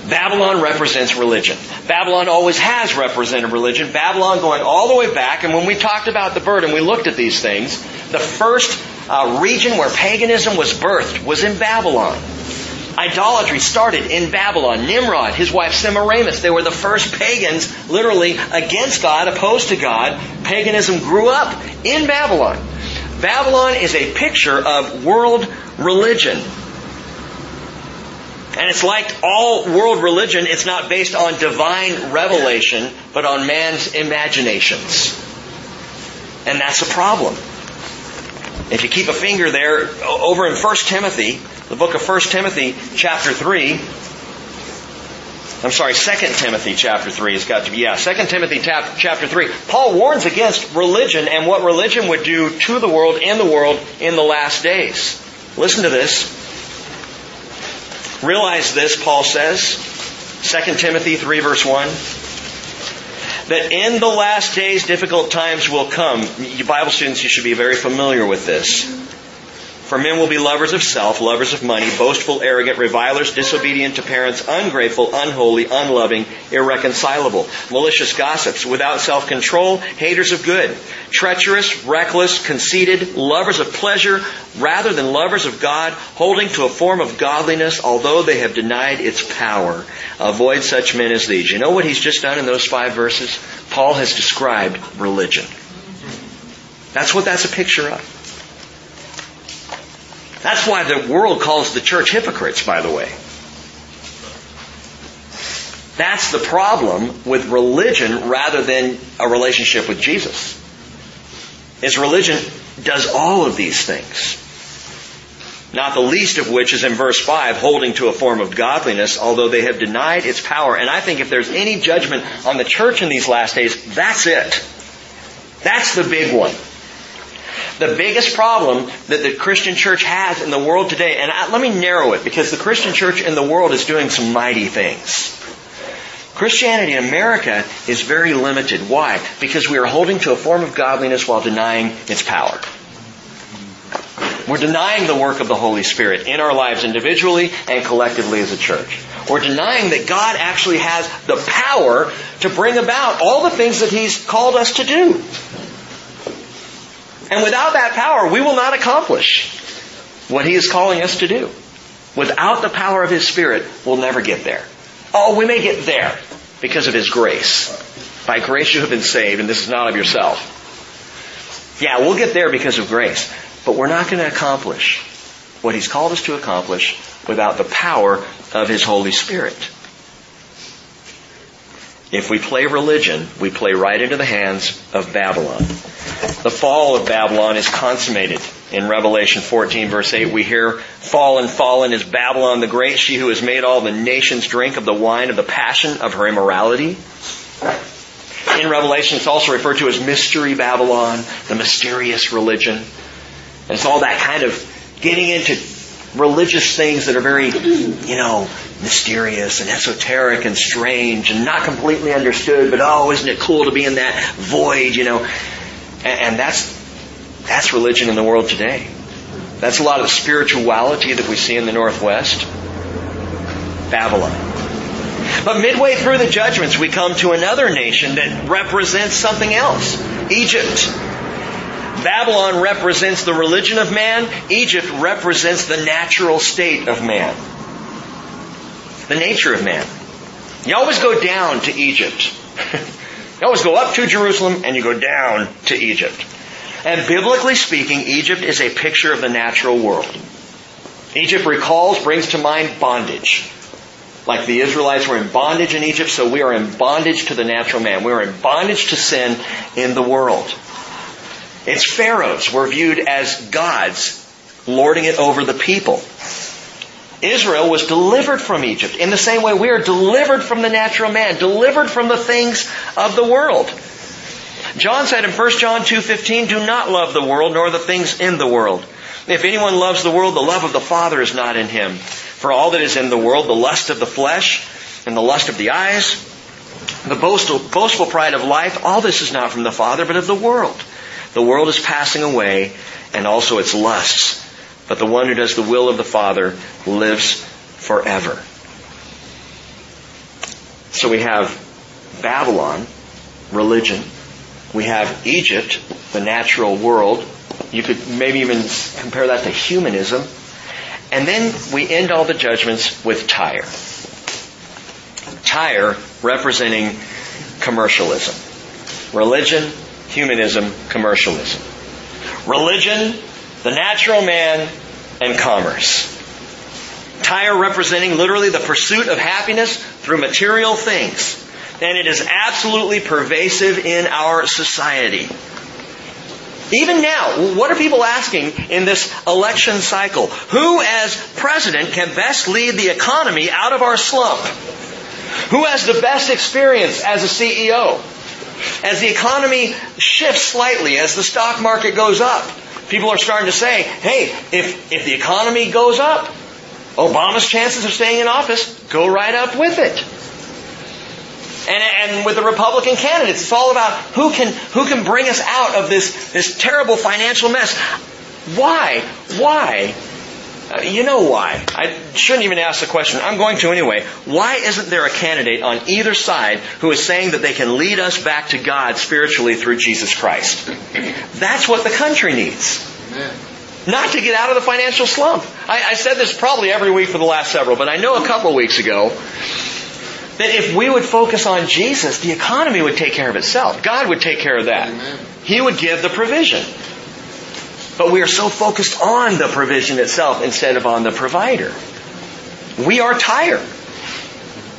Babylon represents religion. Babylon always has represented religion. Babylon going all the way back, and when we talked about the bird and we looked at these things, the first uh, region where paganism was birthed was in Babylon. Idolatry started in Babylon. Nimrod, his wife Semiramis, they were the first pagans, literally against God, opposed to God. Paganism grew up in Babylon. Babylon is a picture of world religion. And it's like all world religion, it's not based on divine revelation, but on man's imaginations. And that's a problem. If you keep a finger there, over in 1 Timothy, the book of 1 Timothy, chapter 3, I'm sorry, 2 Timothy chapter 3 has got to be, yeah, 2 Timothy chapter 3. Paul warns against religion and what religion would do to the world, in the world, in the last days. Listen to this. Realize this, Paul says, 2 Timothy 3 verse 1, that in the last days difficult times will come. You Bible students, you should be very familiar with this. For men will be lovers of self, lovers of money, boastful, arrogant, revilers, disobedient to parents, ungrateful, unholy, unloving, irreconcilable, malicious gossips, without self-control, haters of good, treacherous, reckless, conceited, lovers of pleasure rather than lovers of God, holding to a form of godliness although they have denied its power. Avoid such men as these. You know what he's just done in those five verses? Paul has described religion. That's what that's a picture of. That's why the world calls the church hypocrites, by the way. That's the problem with religion rather than a relationship with Jesus. Is religion does all of these things. Not the least of which is in verse 5, holding to a form of godliness, although they have denied its power. And I think if there's any judgment on the church in these last days, that's it. That's the big one. The biggest problem that the Christian church has in the world today, and I, let me narrow it because the Christian church in the world is doing some mighty things. Christianity in America is very limited. Why? Because we are holding to a form of godliness while denying its power. We're denying the work of the Holy Spirit in our lives individually and collectively as a church. We're denying that God actually has the power to bring about all the things that He's called us to do. And without that power, we will not accomplish what He is calling us to do. Without the power of His Spirit, we'll never get there. Oh, we may get there because of His grace. By grace you have been saved, and this is not of yourself. Yeah, we'll get there because of grace, but we're not going to accomplish what He's called us to accomplish without the power of His Holy Spirit. If we play religion, we play right into the hands of Babylon. The fall of Babylon is consummated. In Revelation 14 verse 8 we hear, Fallen, fallen is Babylon the Great, she who has made all the nations drink of the wine of the passion of her immorality. In Revelation it's also referred to as Mystery Babylon, the mysterious religion. And it's all that kind of getting into religious things that are very, you know, mysterious and esoteric and strange and not completely understood, but oh, isn't it cool to be in that void, you know? And, and that's, that's religion in the world today. That's a lot of spirituality that we see in the Northwest. Babylon. But midway through the judgments, we come to another nation that represents something else. Egypt. Babylon represents the religion of man. Egypt represents the natural state of man. The nature of man. You always go down to Egypt. you always go up to Jerusalem and you go down to Egypt. And biblically speaking, Egypt is a picture of the natural world. Egypt recalls, brings to mind bondage. Like the Israelites were in bondage in Egypt, so we are in bondage to the natural man. We are in bondage to sin in the world. Its pharaohs were viewed as gods, lording it over the people. Israel was delivered from Egypt in the same way we are delivered from the natural man, delivered from the things of the world. John said in 1 John 2:15, "Do not love the world nor the things in the world. If anyone loves the world, the love of the Father is not in him. For all that is in the world, the lust of the flesh and the lust of the eyes, the boastful, boastful pride of life, all this is not from the Father, but of the world. The world is passing away and also its lusts, but the one who does the will of the Father lives forever. So we have Babylon, religion. We have Egypt, the natural world. You could maybe even compare that to humanism. And then we end all the judgments with Tyre. Tyre representing commercialism. Religion, humanism, commercialism. Religion, the natural man, and commerce. Tyre representing literally the pursuit of happiness through material things. And it is absolutely pervasive in our society. Even now, what are people asking in this election cycle? Who as president can best lead the economy out of our slump? Who has the best experience as a CEO? As the economy shifts slightly, as the stock market goes up, people are starting to say, hey, if, if the economy goes up, Obama's chances of staying in office go right up with it. And, and with the Republican candidates, it's all about who can, who can bring us out of this, this terrible financial mess. Why? Why uh, you know why. I shouldn't even ask the question. I'm going to anyway. Why isn't there a candidate on either side who is saying that they can lead us back to God spiritually through Jesus Christ? That's what the country needs. Not to get out of the financial slump. I, I said this probably every week for the last several, but I know a couple of weeks ago that if we would focus on Jesus, the economy would take care of itself. God would take care of that. He would give the provision. But we are so focused on the provision itself instead of on the provider. We are tired.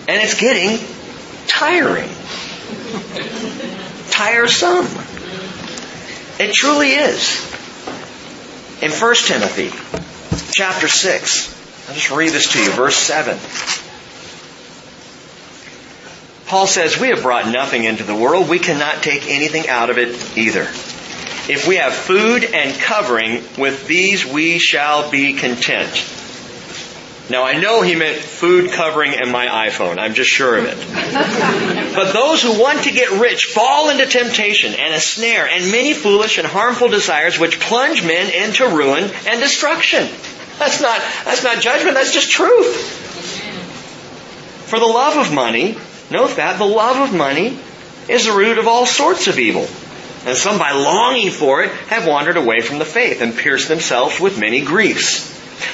And it's getting tiring. Tiresome. It truly is. In 1 Timothy chapter 6, I'll just read this to you, verse 7. Paul says, We have brought nothing into the world. We cannot take anything out of it either. If we have food and covering, with these we shall be content. Now I know he meant food covering and my iPhone. I'm just sure of it. but those who want to get rich fall into temptation and a snare and many foolish and harmful desires which plunge men into ruin and destruction. That's not, that's not judgment, that's just truth. For the love of money, note that, the love of money is the root of all sorts of evil. And some by longing for it have wandered away from the faith and pierced themselves with many griefs.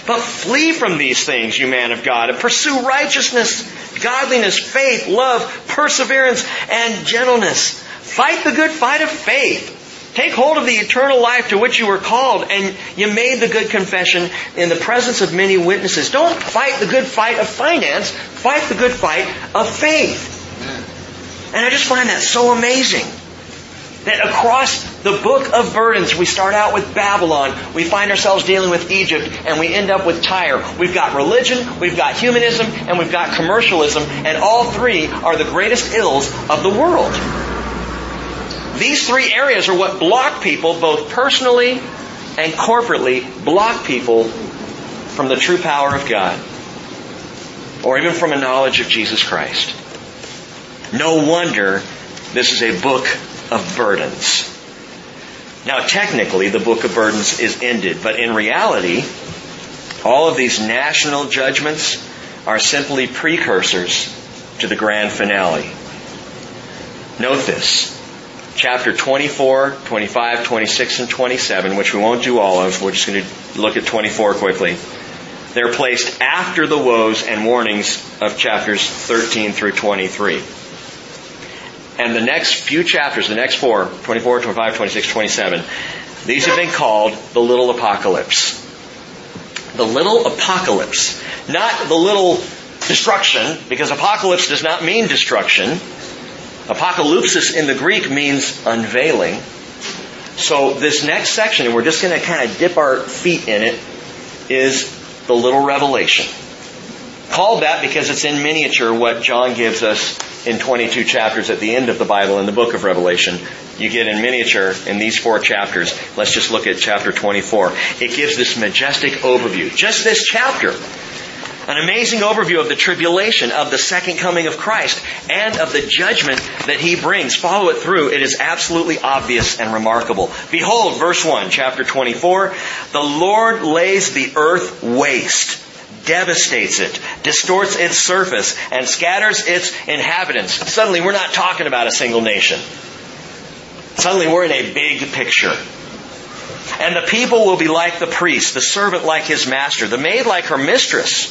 But flee from these things, you man of God, and pursue righteousness, godliness, faith, love, perseverance, and gentleness. Fight the good fight of faith. Take hold of the eternal life to which you were called and you made the good confession in the presence of many witnesses. Don't fight the good fight of finance, fight the good fight of faith. And I just find that so amazing. That across the book of burdens, we start out with Babylon, we find ourselves dealing with Egypt, and we end up with Tyre. We've got religion, we've got humanism, and we've got commercialism, and all three are the greatest ills of the world. These three areas are what block people, both personally and corporately, block people from the true power of God, or even from a knowledge of Jesus Christ. No wonder this is a book of burdens. Now, technically, the book of burdens is ended, but in reality, all of these national judgments are simply precursors to the grand finale. Note this chapter 24, 25, 26, and 27, which we won't do all of. We're just going to look at 24 quickly. They're placed after the woes and warnings of chapters 13 through 23. And the next few chapters, the next four, 24, 25, 26, 27, these have been called the little apocalypse. The little apocalypse. Not the little destruction, because apocalypse does not mean destruction. Apocalypsis in the Greek means unveiling. So this next section, and we're just going to kind of dip our feet in it, is the little revelation. Called that because it's in miniature what John gives us in 22 chapters at the end of the Bible in the book of Revelation. You get in miniature in these four chapters. Let's just look at chapter 24. It gives this majestic overview. Just this chapter an amazing overview of the tribulation, of the second coming of Christ, and of the judgment that he brings. Follow it through. It is absolutely obvious and remarkable. Behold, verse 1, chapter 24, the Lord lays the earth waste devastates it, distorts its surface, and scatters its inhabitants. Suddenly, we're not talking about a single nation. Suddenly, we're in a big picture. And the people will be like the priest, the servant like his master, the maid like her mistress,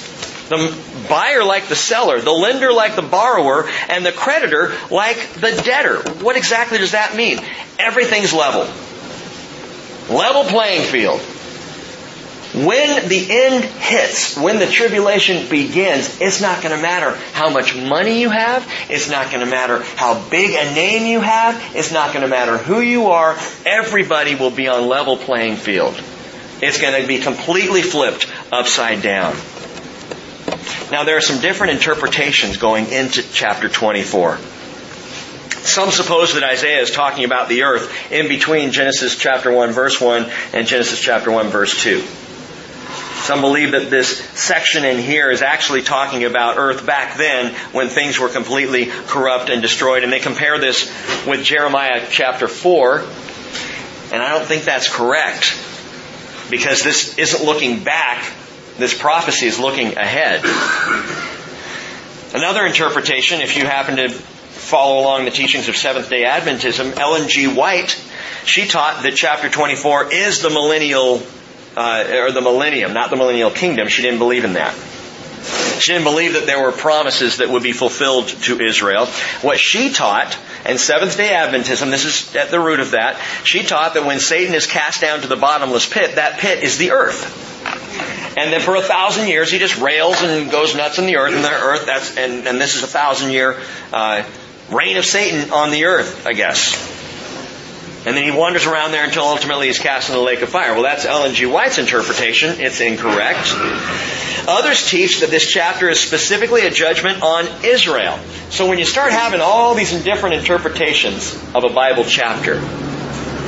the buyer like the seller, the lender like the borrower, and the creditor like the debtor. What exactly does that mean? Everything's level. Level playing field. When the end hits, when the tribulation begins, it's not going to matter how much money you have. It's not going to matter how big a name you have. It's not going to matter who you are. Everybody will be on level playing field. It's going to be completely flipped upside down. Now there are some different interpretations going into chapter 24. Some suppose that Isaiah is talking about the earth in between Genesis chapter 1 verse 1 and Genesis chapter 1 verse 2. Some believe that this section in here is actually talking about earth back then when things were completely corrupt and destroyed. And they compare this with Jeremiah chapter 4. And I don't think that's correct because this isn't looking back. This prophecy is looking ahead. Another interpretation, if you happen to follow along the teachings of Seventh day Adventism, Ellen G. White, she taught that chapter 24 is the millennial uh, or the millennium, not the millennial kingdom. She didn't believe in that. She didn't believe that there were promises that would be fulfilled to Israel. What she taught, and Seventh day Adventism, this is at the root of that, she taught that when Satan is cast down to the bottomless pit, that pit is the earth. And then for a thousand years he just rails and goes nuts in the earth, and the earth, that's, and, and this is a thousand year uh, reign of Satan on the earth, I guess. And then he wanders around there until ultimately he's cast in the lake of fire. Well, that's Ellen G. White's interpretation. It's incorrect. Others teach that this chapter is specifically a judgment on Israel. So when you start having all these different interpretations of a Bible chapter,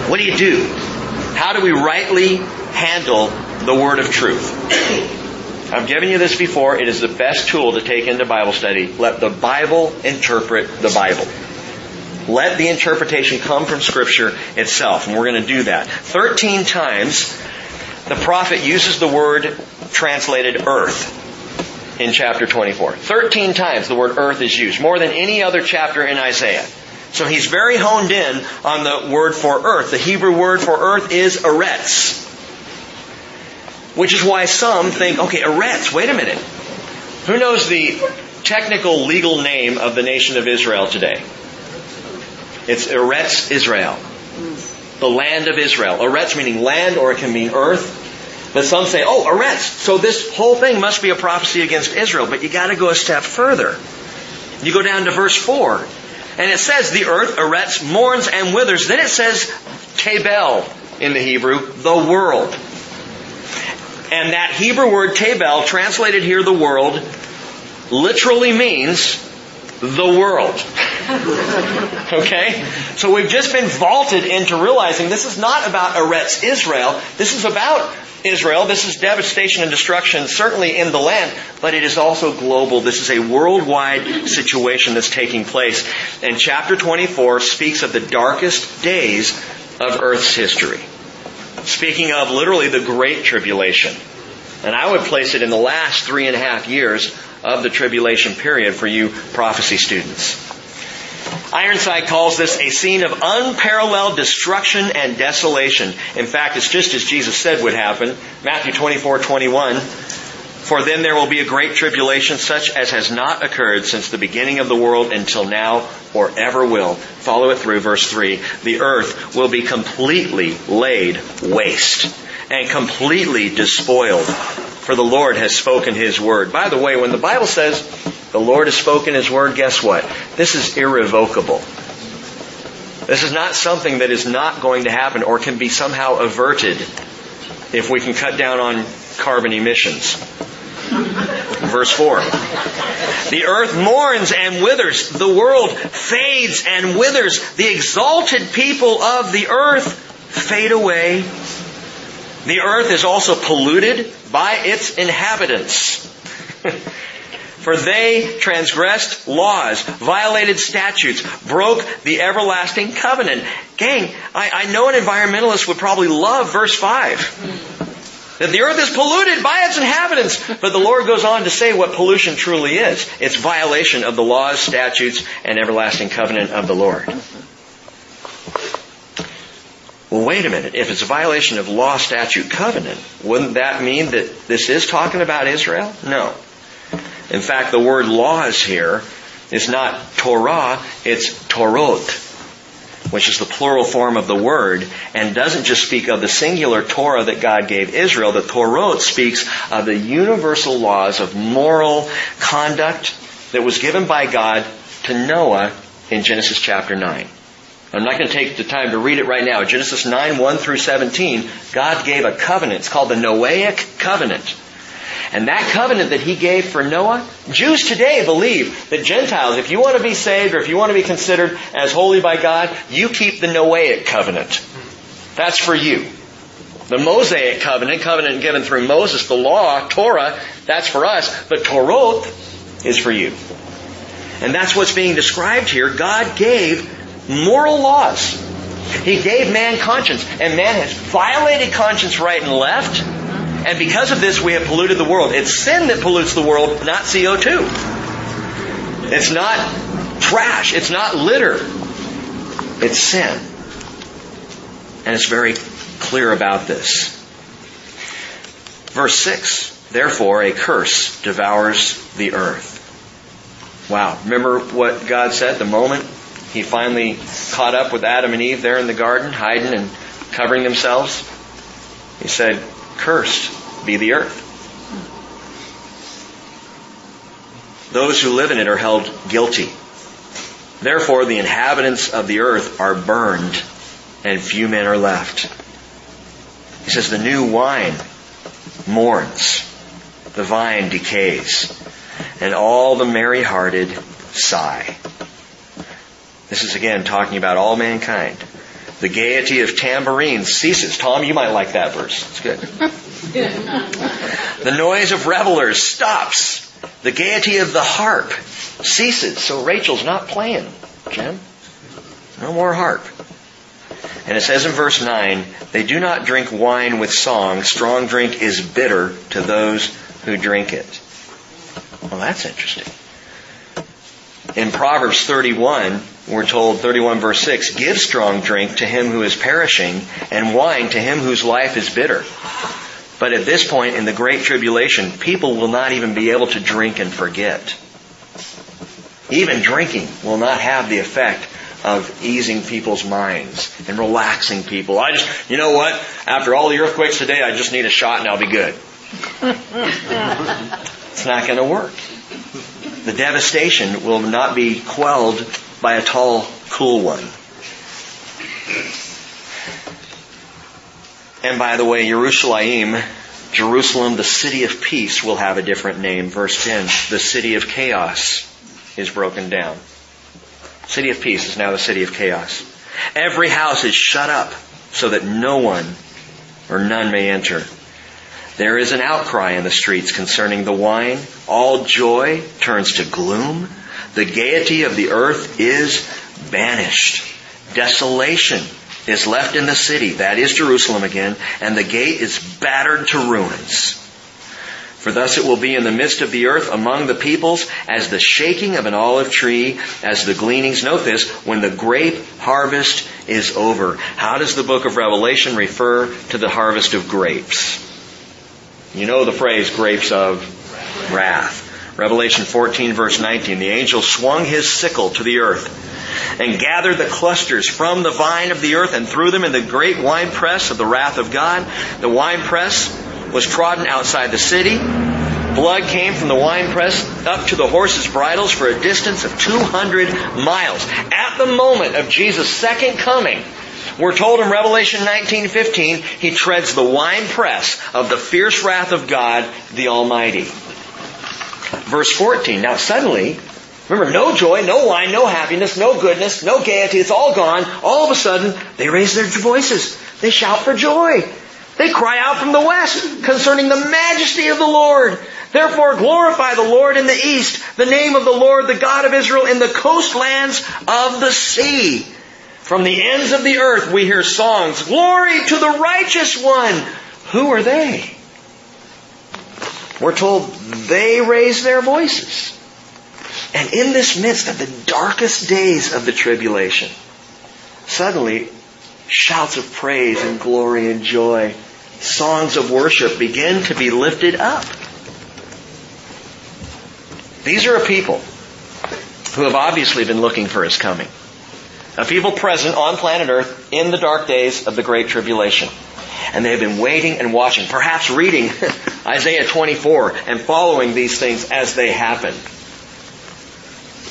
what do you do? How do we rightly handle the word of truth? I've given you this before. It is the best tool to take into Bible study. Let the Bible interpret the Bible. Let the interpretation come from Scripture itself, and we're going to do that. Thirteen times, the prophet uses the word translated earth in chapter 24. Thirteen times the word earth is used, more than any other chapter in Isaiah. So he's very honed in on the word for earth. The Hebrew word for earth is eretz. Which is why some think, okay, Eretz, wait a minute. Who knows the technical legal name of the nation of Israel today? It's Eretz Israel. The land of Israel. Eretz meaning land or it can mean earth. But some say, oh, Eretz. So this whole thing must be a prophecy against Israel. But you gotta go a step further. You go down to verse 4. And it says the earth, Eretz, mourns and withers. Then it says Tabel in the Hebrew, the world. And that Hebrew word Tabel, translated here the world, literally means the world. okay? So we've just been vaulted into realizing this is not about Eretz Israel. This is about Israel. This is devastation and destruction, certainly in the land, but it is also global. This is a worldwide situation that's taking place. And chapter 24 speaks of the darkest days of Earth's history. Speaking of literally the Great Tribulation. And I would place it in the last three and a half years of the tribulation period for you prophecy students. Ironside calls this a scene of unparalleled destruction and desolation. In fact, it's just as Jesus said would happen. Matthew 24, 21. For then there will be a great tribulation such as has not occurred since the beginning of the world until now or ever will. Follow it through verse 3. The earth will be completely laid waste and completely despoiled. For the Lord has spoken His word. By the way, when the Bible says the Lord has spoken His word, guess what? This is irrevocable. This is not something that is not going to happen or can be somehow averted if we can cut down on carbon emissions. Verse 4. The earth mourns and withers. The world fades and withers. The exalted people of the earth fade away the earth is also polluted by its inhabitants. For they transgressed laws, violated statutes, broke the everlasting covenant. Gang, I, I know an environmentalist would probably love verse 5. That the earth is polluted by its inhabitants. But the Lord goes on to say what pollution truly is. It's violation of the laws, statutes, and everlasting covenant of the Lord. Well, wait a minute. If it's a violation of law, statute, covenant, wouldn't that mean that this is talking about Israel? No. In fact, the word laws here is not Torah, it's Torot, which is the plural form of the word, and doesn't just speak of the singular Torah that God gave Israel. The Torot speaks of the universal laws of moral conduct that was given by God to Noah in Genesis chapter 9. I'm not going to take the time to read it right now. Genesis 9, 1 through 17, God gave a covenant. It's called the Noahic covenant. And that covenant that he gave for Noah, Jews today believe that Gentiles, if you want to be saved or if you want to be considered as holy by God, you keep the Noahic covenant. That's for you. The Mosaic covenant, covenant given through Moses, the law, Torah, that's for us. But Toroth is for you. And that's what's being described here. God gave moral laws. He gave man conscience, and man has violated conscience right and left. And because of this, we have polluted the world. It's sin that pollutes the world, not CO2. It's not trash. It's not litter. It's sin. And it's very clear about this. Verse 6 Therefore, a curse devours the earth. Wow. Remember what God said the moment he finally caught up with Adam and Eve there in the garden, hiding and covering themselves. He said, Cursed be the earth. Those who live in it are held guilty. Therefore, the inhabitants of the earth are burned, and few men are left. He says, The new wine mourns, the vine decays, and all the merry hearted sigh. This is again talking about all mankind. The gaiety of tambourines ceases. Tom, you might like that verse. It's good. the noise of revelers stops. The gaiety of the harp ceases. So Rachel's not playing, Jim. No more harp. And it says in verse 9, they do not drink wine with song. Strong drink is bitter to those who drink it. Well, that's interesting. In Proverbs 31, we're told 31 verse 6, give strong drink to him who is perishing and wine to him whose life is bitter. But at this point in the Great Tribulation, people will not even be able to drink and forget. Even drinking will not have the effect of easing people's minds and relaxing people. I just, you know what? After all the earthquakes today, I just need a shot and I'll be good. it's not going to work. The devastation will not be quelled by a tall, cool one. And by the way, Jerusalem, Jerusalem, the city of peace, will have a different name. Verse 10, the city of chaos is broken down. City of peace is now the city of chaos. Every house is shut up so that no one or none may enter. There is an outcry in the streets concerning the wine. All joy turns to gloom. The gaiety of the earth is banished. Desolation is left in the city, that is Jerusalem again, and the gate is battered to ruins. For thus it will be in the midst of the earth among the peoples as the shaking of an olive tree, as the gleanings. Note this, when the grape harvest is over. How does the book of Revelation refer to the harvest of grapes? You know the phrase grapes of wrath. Revelation 14 verse 19, the angel swung his sickle to the earth and gathered the clusters from the vine of the earth and threw them in the great winepress of the wrath of God. The winepress was trodden outside the city. Blood came from the winepress up to the horses' bridles for a distance of 200 miles. At the moment of Jesus' second coming, we're told in Revelation 19:15, he treads the winepress of the fierce wrath of God, the Almighty. Verse 14. Now suddenly, remember, no joy, no wine, no happiness, no goodness, no gaiety, it's all gone. All of a sudden, they raise their voices. They shout for joy. They cry out from the west concerning the majesty of the Lord. Therefore glorify the Lord in the east, the name of the Lord, the God of Israel, in the coastlands of the sea. From the ends of the earth we hear songs, Glory to the righteous one! Who are they? We're told they raise their voices. And in this midst of the darkest days of the tribulation, suddenly shouts of praise and glory and joy songs of worship begin to be lifted up. These are a people who have obviously been looking for his coming. A people present on planet Earth in the dark days of the Great Tribulation. And they have been waiting and watching, perhaps reading Isaiah 24 and following these things as they happen.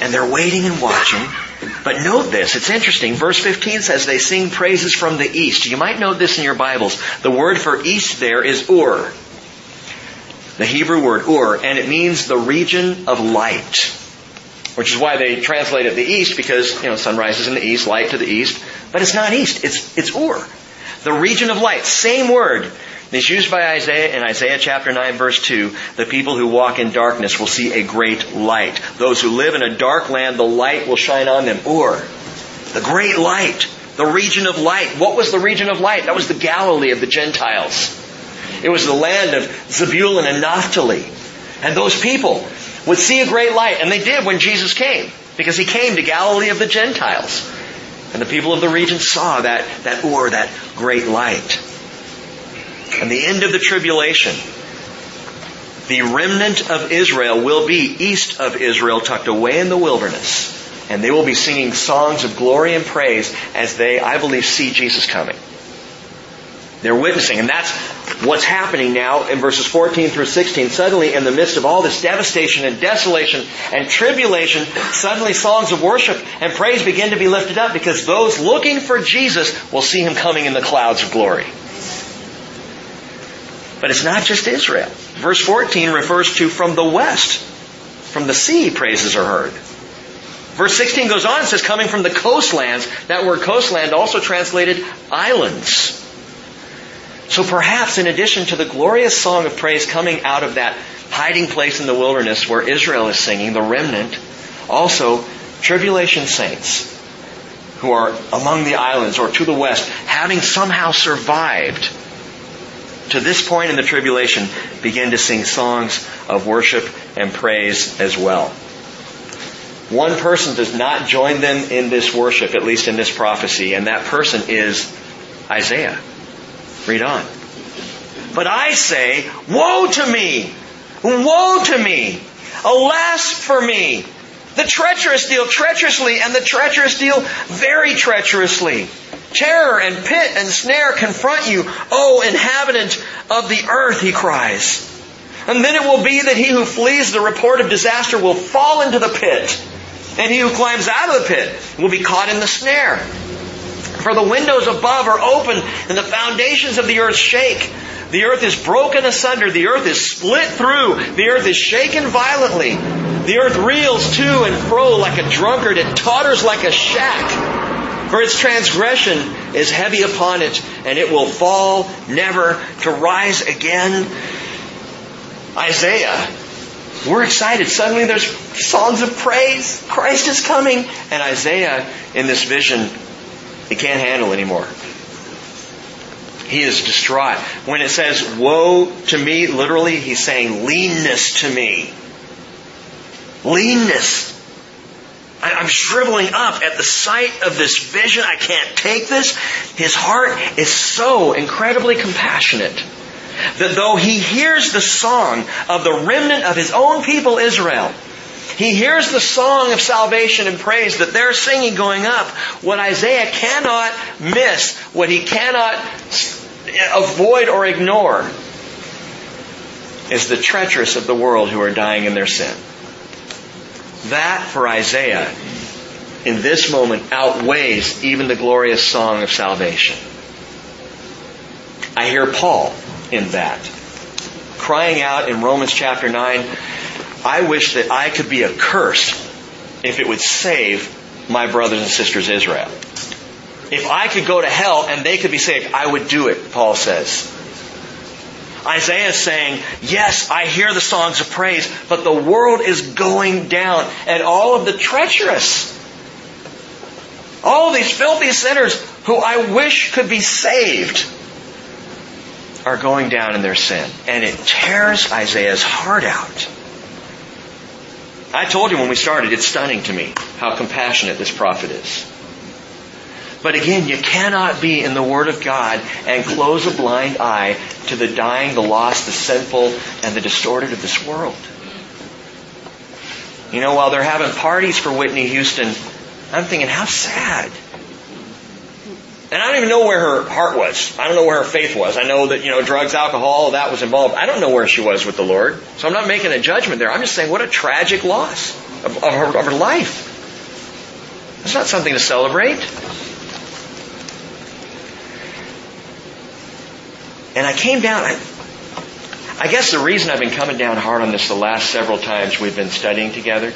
And they're waiting and watching but note this, it's interesting. Verse 15 says they sing praises from the east. You might note this in your Bibles. The word for east there is Ur. The Hebrew word Ur, and it means the region of light. Which is why they translate it the east, because, you know, sun rises in the east, light to the east. But it's not east, it's, it's Ur. The region of light. Same word. It's used by Isaiah in Isaiah chapter 9 verse 2. The people who walk in darkness will see a great light. Those who live in a dark land, the light will shine on them. Or, the great light. The region of light. What was the region of light? That was the Galilee of the Gentiles. It was the land of Zebulun and Naphtali. And those people would see a great light, and they did when Jesus came, because he came to Galilee of the Gentiles. And the people of the region saw that, that Ur, that great light and the end of the tribulation, the remnant of Israel will be east of Israel, tucked away in the wilderness. And they will be singing songs of glory and praise as they, I believe, see Jesus coming. They're witnessing, and that's what's happening now in verses 14 through 16. Suddenly, in the midst of all this devastation and desolation and tribulation, suddenly songs of worship and praise begin to be lifted up because those looking for Jesus will see Him coming in the clouds of glory. But it's not just Israel. Verse 14 refers to from the west. From the sea, praises are heard. Verse 16 goes on and says, coming from the coastlands. That word coastland also translated islands. So perhaps in addition to the glorious song of praise coming out of that hiding place in the wilderness where Israel is singing, the remnant, also tribulation saints who are among the islands or to the west, having somehow survived to this point in the tribulation, begin to sing songs of worship and praise as well. One person does not join them in this worship, at least in this prophecy, and that person is Isaiah. Read on. But I say, woe to me! Woe to me! Alas for me! The treacherous deal treacherously, and the treacherous deal very treacherously. Terror and pit and snare confront you, O inhabitant of the earth, he cries. And then it will be that he who flees the report of disaster will fall into the pit, and he who climbs out of the pit will be caught in the snare. For the windows above are open, and the foundations of the earth shake. The earth is broken asunder. The earth is split through. The earth is shaken violently. The earth reels to and fro like a drunkard. It totters like a shack. For its transgression is heavy upon it, and it will fall never to rise again. Isaiah, we're excited. Suddenly there's songs of praise. Christ is coming. And Isaiah, in this vision, he can't handle anymore. He is distraught. When it says, woe to me, literally, he's saying, leanness to me. Leanness. I'm shriveling up at the sight of this vision. I can't take this. His heart is so incredibly compassionate that though he hears the song of the remnant of his own people Israel, he hears the song of salvation and praise that they're singing going up. What Isaiah cannot miss, what he cannot avoid or ignore, is the treacherous of the world who are dying in their sin. That, for Isaiah, in this moment, outweighs even the glorious song of salvation. I hear Paul in that, crying out in Romans chapter 9, I wish that I could be accursed if it would save my brothers and sisters Israel. If I could go to hell and they could be saved, I would do it, Paul says. Isaiah is saying, yes, I hear the songs of praise, but the world is going down and all of the treacherous, all these filthy sinners who I wish could be saved are going down in their sin. And it tears Isaiah's heart out. I told you when we started, it's stunning to me how compassionate this prophet is. But again, you cannot be in the Word of God and close a blind eye to the dying, the lost, the sinful, and the distorted of this world. You know, while they're having parties for Whitney Houston, I'm thinking, how sad. And I don't even know where her heart was. I don't know where her faith was. I know that, you know, drugs, alcohol, that was involved. I don't know where she was with the Lord. So I'm not making a judgment there. I'm just saying what a tragic loss of, of, her, of her life. It's not something to celebrate. And I came down, I, I guess the reason I've been coming down hard on this the last several times we've been studying together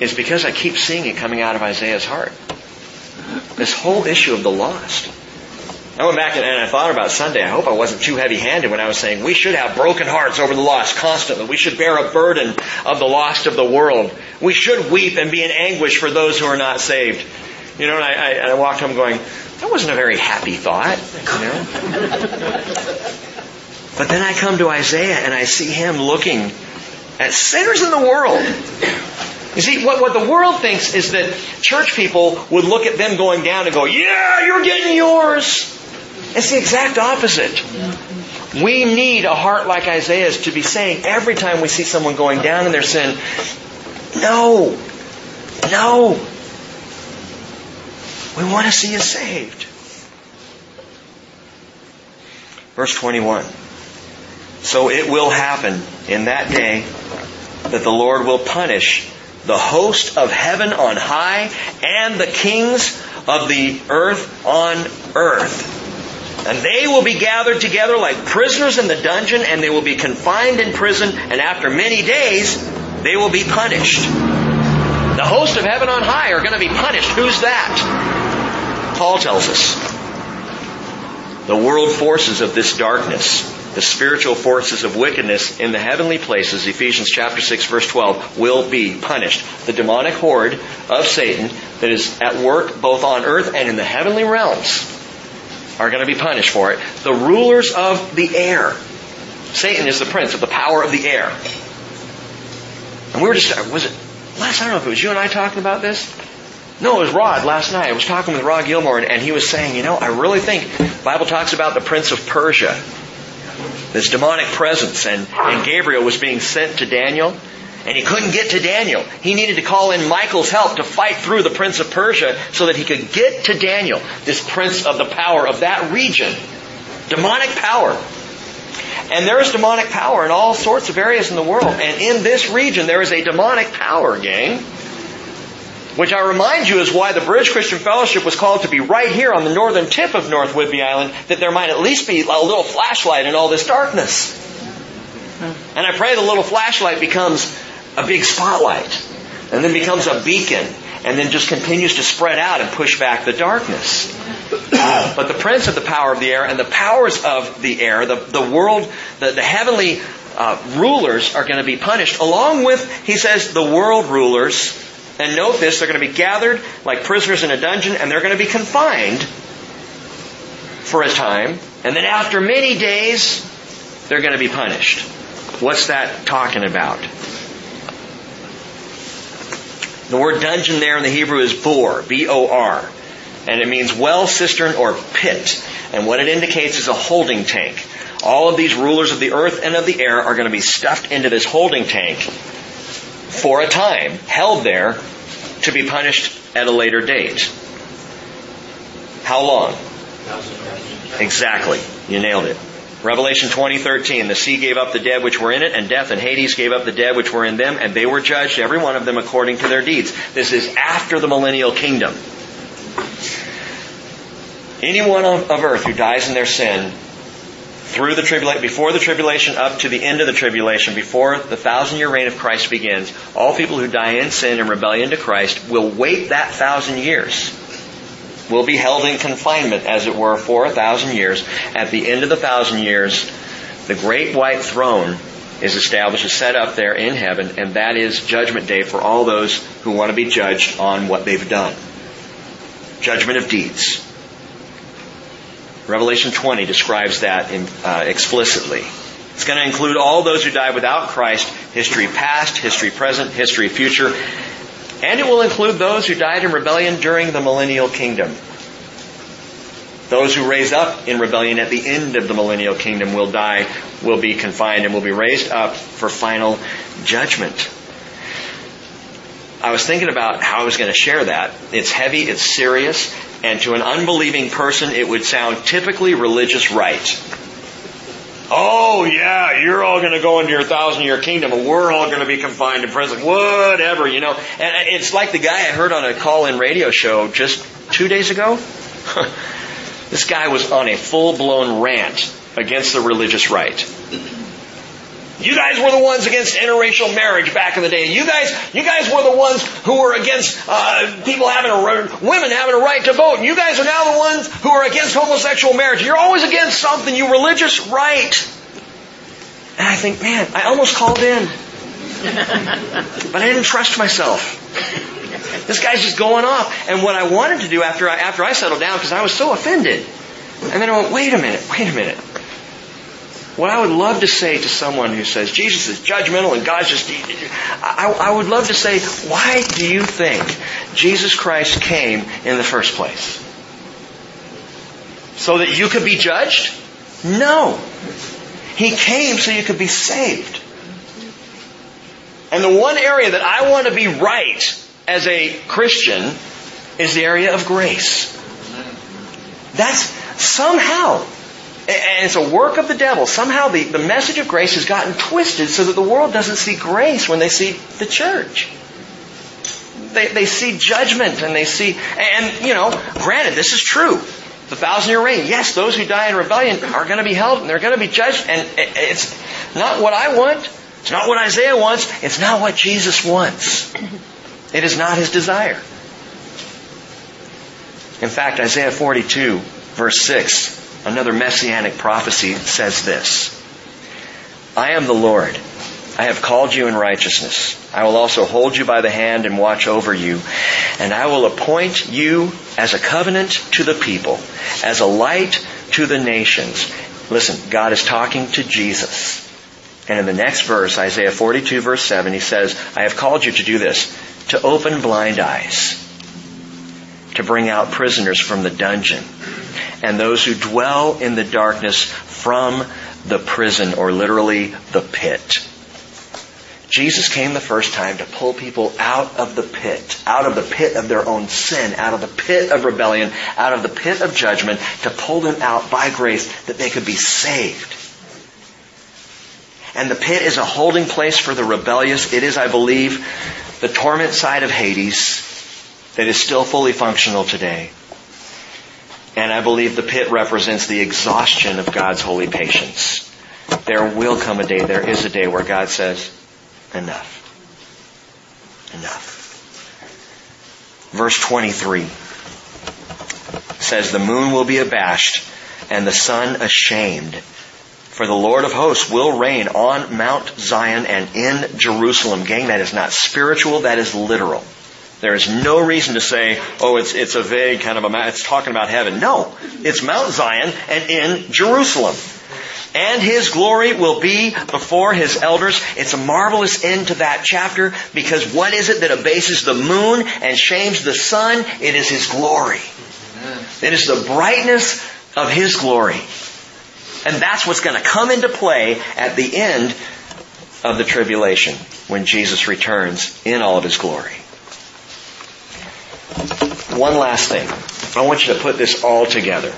is because I keep seeing it coming out of Isaiah's heart. This whole issue of the lost. I went back and I thought about Sunday. I hope I wasn't too heavy handed when I was saying we should have broken hearts over the lost constantly. We should bear a burden of the lost of the world. We should weep and be in anguish for those who are not saved. You know, and I, I, I walked home going, that wasn't a very happy thought, you know. but then I come to Isaiah and I see him looking at sinners in the world you see, what, what the world thinks is that church people would look at them going down and go, yeah, you're getting yours. It's the exact opposite. We need a heart like Isaiah's to be saying every time we see someone going down in their sin, no, no. We want to see you saved. Verse 21. So it will happen in that day that the Lord will punish the host of heaven on high and the kings of the earth on earth. And they will be gathered together like prisoners in the dungeon, and they will be confined in prison, and after many days, they will be punished. The host of heaven on high are going to be punished. Who's that? Paul tells us. The world forces of this darkness the spiritual forces of wickedness in the heavenly places, Ephesians chapter 6 verse 12, will be punished. The demonic horde of Satan that is at work both on earth and in the heavenly realms are going to be punished for it. The rulers of the air. Satan is the prince of the power of the air. And we were just, was it, last, I don't know if it was you and I talking about this. No, it was Rod last night. I was talking with Rod Gilmore and, and he was saying, you know, I really think Bible talks about the prince of Persia this demonic presence, and, and Gabriel was being sent to Daniel, and he couldn't get to Daniel. He needed to call in Michael's help to fight through the prince of Persia so that he could get to Daniel, this prince of the power of that region. Demonic power. And there is demonic power in all sorts of areas in the world. And in this region, there is a demonic power, gang. Which I remind you is why the Bridge Christian Fellowship was called to be right here on the northern tip of North Whidbey Island, that there might at least be a little flashlight in all this darkness. And I pray the little flashlight becomes a big spotlight, and then becomes a beacon, and then just continues to spread out and push back the darkness. but the prince of the power of the air and the powers of the air, the, the world, the, the heavenly uh, rulers are going to be punished, along with, he says, the world rulers and note this, they're going to be gathered like prisoners in a dungeon and they're going to be confined for a time. And then after many days, they're going to be punished. What's that talking about? The word dungeon there in the Hebrew is bor, B-O-R. And it means well, cistern, or pit. And what it indicates is a holding tank. All of these rulers of the earth and of the air are going to be stuffed into this holding tank for a time, held there to be punished at a later date. How long? Exactly. You nailed it. Revelation 20:13 The sea gave up the dead which were in it and death and Hades gave up the dead which were in them and they were judged every one of them according to their deeds. This is after the millennial kingdom. Anyone of earth who dies in their sin through the tribulation, before the tribulation, up to the end of the tribulation, before the thousand year reign of Christ begins, all people who die in sin and rebellion to Christ will wait that thousand years. Will be held in confinement, as it were, for a thousand years. At the end of the thousand years, the great white throne is established, is set up there in heaven, and that is judgment day for all those who want to be judged on what they've done. Judgment of deeds. Revelation 20 describes that in, uh, explicitly. It's going to include all those who died without Christ, history past, history present, history future, and it will include those who died in rebellion during the millennial kingdom. Those who raise up in rebellion at the end of the millennial kingdom will die, will be confined, and will be raised up for final judgment. I was thinking about how I was going to share that. It's heavy, it's serious, and to an unbelieving person, it would sound typically religious right. Oh yeah, you're all going to go into your thousand year kingdom and we're all going to be confined in prison. Whatever, you know. And it's like the guy I heard on a call in radio show just two days ago. this guy was on a full blown rant against the religious right. You guys were the ones against interracial marriage back in the day. You guys, you guys were the ones who were against uh, people having a women having a right to vote. And you guys are now the ones who are against homosexual marriage. You're always against something. You religious right. And I think, man, I almost called in, but I didn't trust myself. This guy's just going off. And what I wanted to do after I, after I settled down, because I was so offended, and then I went, wait a minute, wait a minute. What I would love to say to someone who says Jesus is judgmental and God's just, I, I would love to say, why do you think Jesus Christ came in the first place? So that you could be judged? No. He came so you could be saved. And the one area that I want to be right as a Christian is the area of grace. That's somehow and it's a work of the devil. Somehow the, the message of grace has gotten twisted so that the world doesn't see grace when they see the church. They, they see judgment and they see, and you know, granted, this is true. The thousand year reign, yes, those who die in rebellion are going to be held and they're going to be judged, and it's not what I want. It's not what Isaiah wants. It's not what Jesus wants. It is not his desire. In fact, Isaiah 42, verse 6, another messianic prophecy says this I am the Lord. I have called you in righteousness. I will also hold you by the hand and watch over you. And I will appoint you as a covenant to the people, as a light to the nations. Listen, God is talking to Jesus. And in the next verse, Isaiah 42 verse 7, he says, I have called you to do this, to open blind eyes, to bring out prisoners from the dungeon, and those who dwell in the darkness from the prison, or literally the pit. Jesus came the first time to pull people out of the pit, out of the pit of their own sin, out of the pit of rebellion, out of the pit of judgment, to pull them out by grace that they could be saved. And the pit is a holding place for the rebellious. It is, I believe, the torment side of Hades that is still fully functional today. And I believe the pit represents the exhaustion of God's holy patience. There will come a day, there is a day where God says, enough. Enough. Verse 23 says, the moon will be abashed and the sun ashamed. For the Lord of hosts will reign on Mount Zion and in Jerusalem. Gang, that is not spiritual, that is literal. There is no reason to say, oh, it's, it's a vague kind of a, it's talking about heaven. No. It's Mount Zion and in Jerusalem. And his glory will be before his elders. It's a marvelous end to that chapter because what is it that abases the moon and shames the sun? It is his glory. It is the brightness of his glory. And that's what's going to come into play at the end of the tribulation when Jesus returns in all of his glory. One last thing. I want you to put this all together.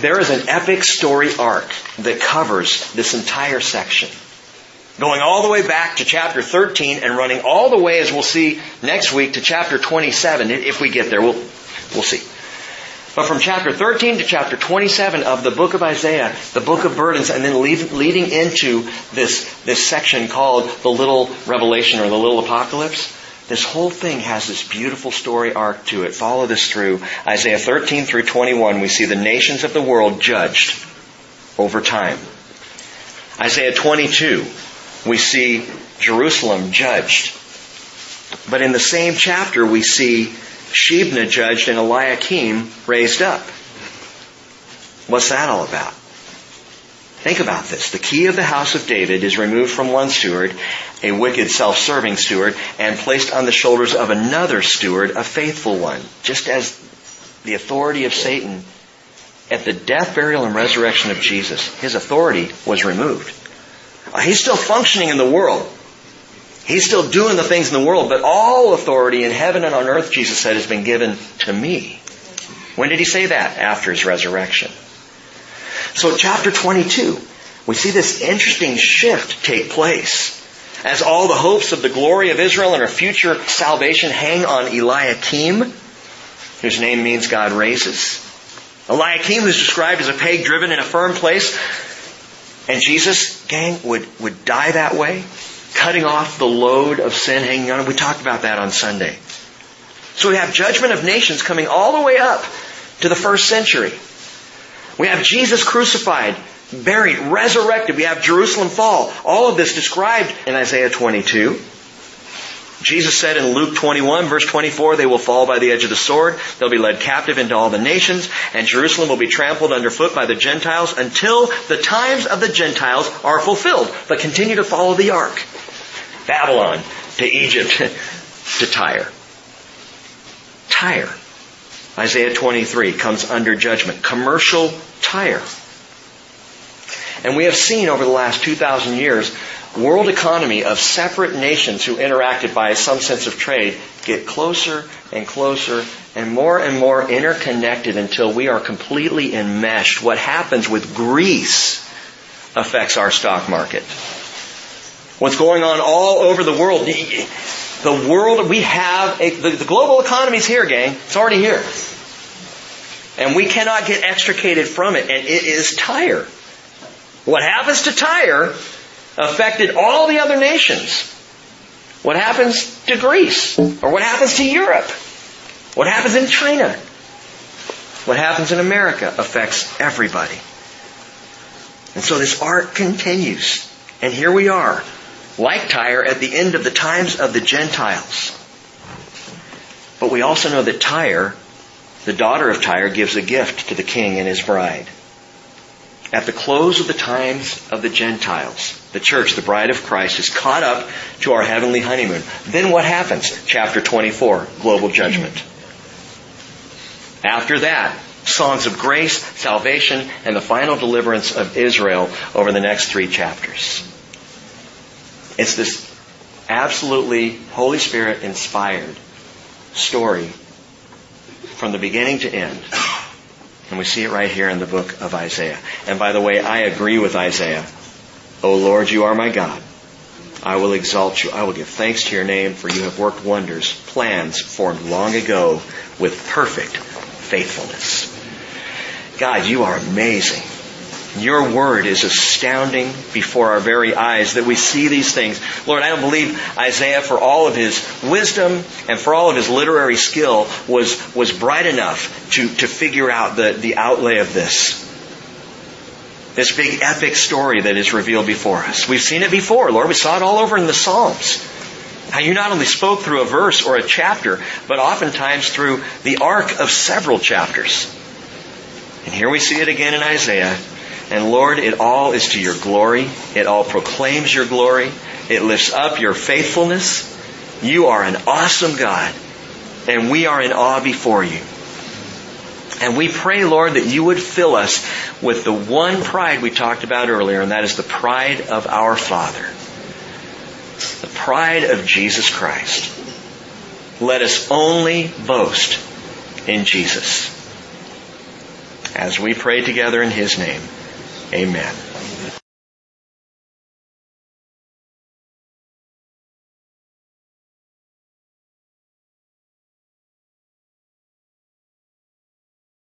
There is an epic story arc that covers this entire section. Going all the way back to chapter 13 and running all the way, as we'll see next week, to chapter 27. If we get there, we'll, we'll see. But from chapter 13 to chapter 27 of the book of Isaiah, the book of burdens, and then leading into this, this section called the little revelation or the little apocalypse, this whole thing has this beautiful story arc to it. Follow this through. Isaiah 13 through 21, we see the nations of the world judged over time. Isaiah 22, we see Jerusalem judged. But in the same chapter, we see Shebna judged and Eliakim raised up. What's that all about? Think about this. The key of the house of David is removed from one steward, a wicked self-serving steward, and placed on the shoulders of another steward, a faithful one. Just as the authority of Satan at the death, burial, and resurrection of Jesus, his authority was removed. Uh, he's still functioning in the world. He's still doing the things in the world, but all authority in heaven and on earth, Jesus said, has been given to me. When did he say that? After his resurrection. So chapter 22, we see this interesting shift take place. As all the hopes of the glory of Israel and her future salvation hang on Eliakim, whose name means God raises. Eliakim, who's described as a peg driven in a firm place, and Jesus, gang, would, would die that way, cutting off the load of sin hanging on him. We talked about that on Sunday. So we have judgment of nations coming all the way up to the first century. We have Jesus crucified, buried, resurrected. We have Jerusalem fall. All of this described in Isaiah 22. Jesus said in Luke 21 verse 24, they will fall by the edge of the sword. They'll be led captive into all the nations and Jerusalem will be trampled underfoot by the Gentiles until the times of the Gentiles are fulfilled. But continue to follow the arc. Babylon to Egypt to Tyre. Tyre. Isaiah 23 comes under judgment. Commercial Tyre. And we have seen over the last 2,000 years, world economy of separate nations who interacted by some sense of trade get closer and closer and more and more interconnected until we are completely enmeshed. What happens with Greece affects our stock market. What's going on all over the world. The world, we have, a, the, the global economy is here, gang. It's already here. And we cannot get extricated from it, and it is Tyre. What happens to Tyre affected all the other nations. What happens to Greece? Or what happens to Europe? What happens in China? What happens in America affects everybody. And so this arc continues. And here we are, like Tyre, at the end of the times of the Gentiles. But we also know that Tyre the daughter of Tyre gives a gift to the king and his bride. At the close of the times of the Gentiles, the church, the bride of Christ, is caught up to our heavenly honeymoon. Then what happens? Chapter 24, global judgment. After that, songs of grace, salvation, and the final deliverance of Israel over the next three chapters. It's this absolutely Holy Spirit inspired story from the beginning to end. And we see it right here in the book of Isaiah. And by the way, I agree with Isaiah. O Lord, you are my God. I will exalt you. I will give thanks to your name, for you have worked wonders, plans formed long ago with perfect faithfulness. God, you are amazing. Your word is astounding before our very eyes that we see these things. Lord, I don't believe Isaiah, for all of his wisdom and for all of his literary skill, was, was bright enough to, to figure out the, the outlay of this. This big epic story that is revealed before us. We've seen it before, Lord. We saw it all over in the Psalms. How you not only spoke through a verse or a chapter, but oftentimes through the arc of several chapters. And here we see it again in Isaiah. And Lord, it all is to your glory. It all proclaims your glory. It lifts up your faithfulness. You are an awesome God. And we are in awe before you. And we pray, Lord, that you would fill us with the one pride we talked about earlier, and that is the pride of our Father. The pride of Jesus Christ. Let us only boast in Jesus. As we pray together in His name, amen.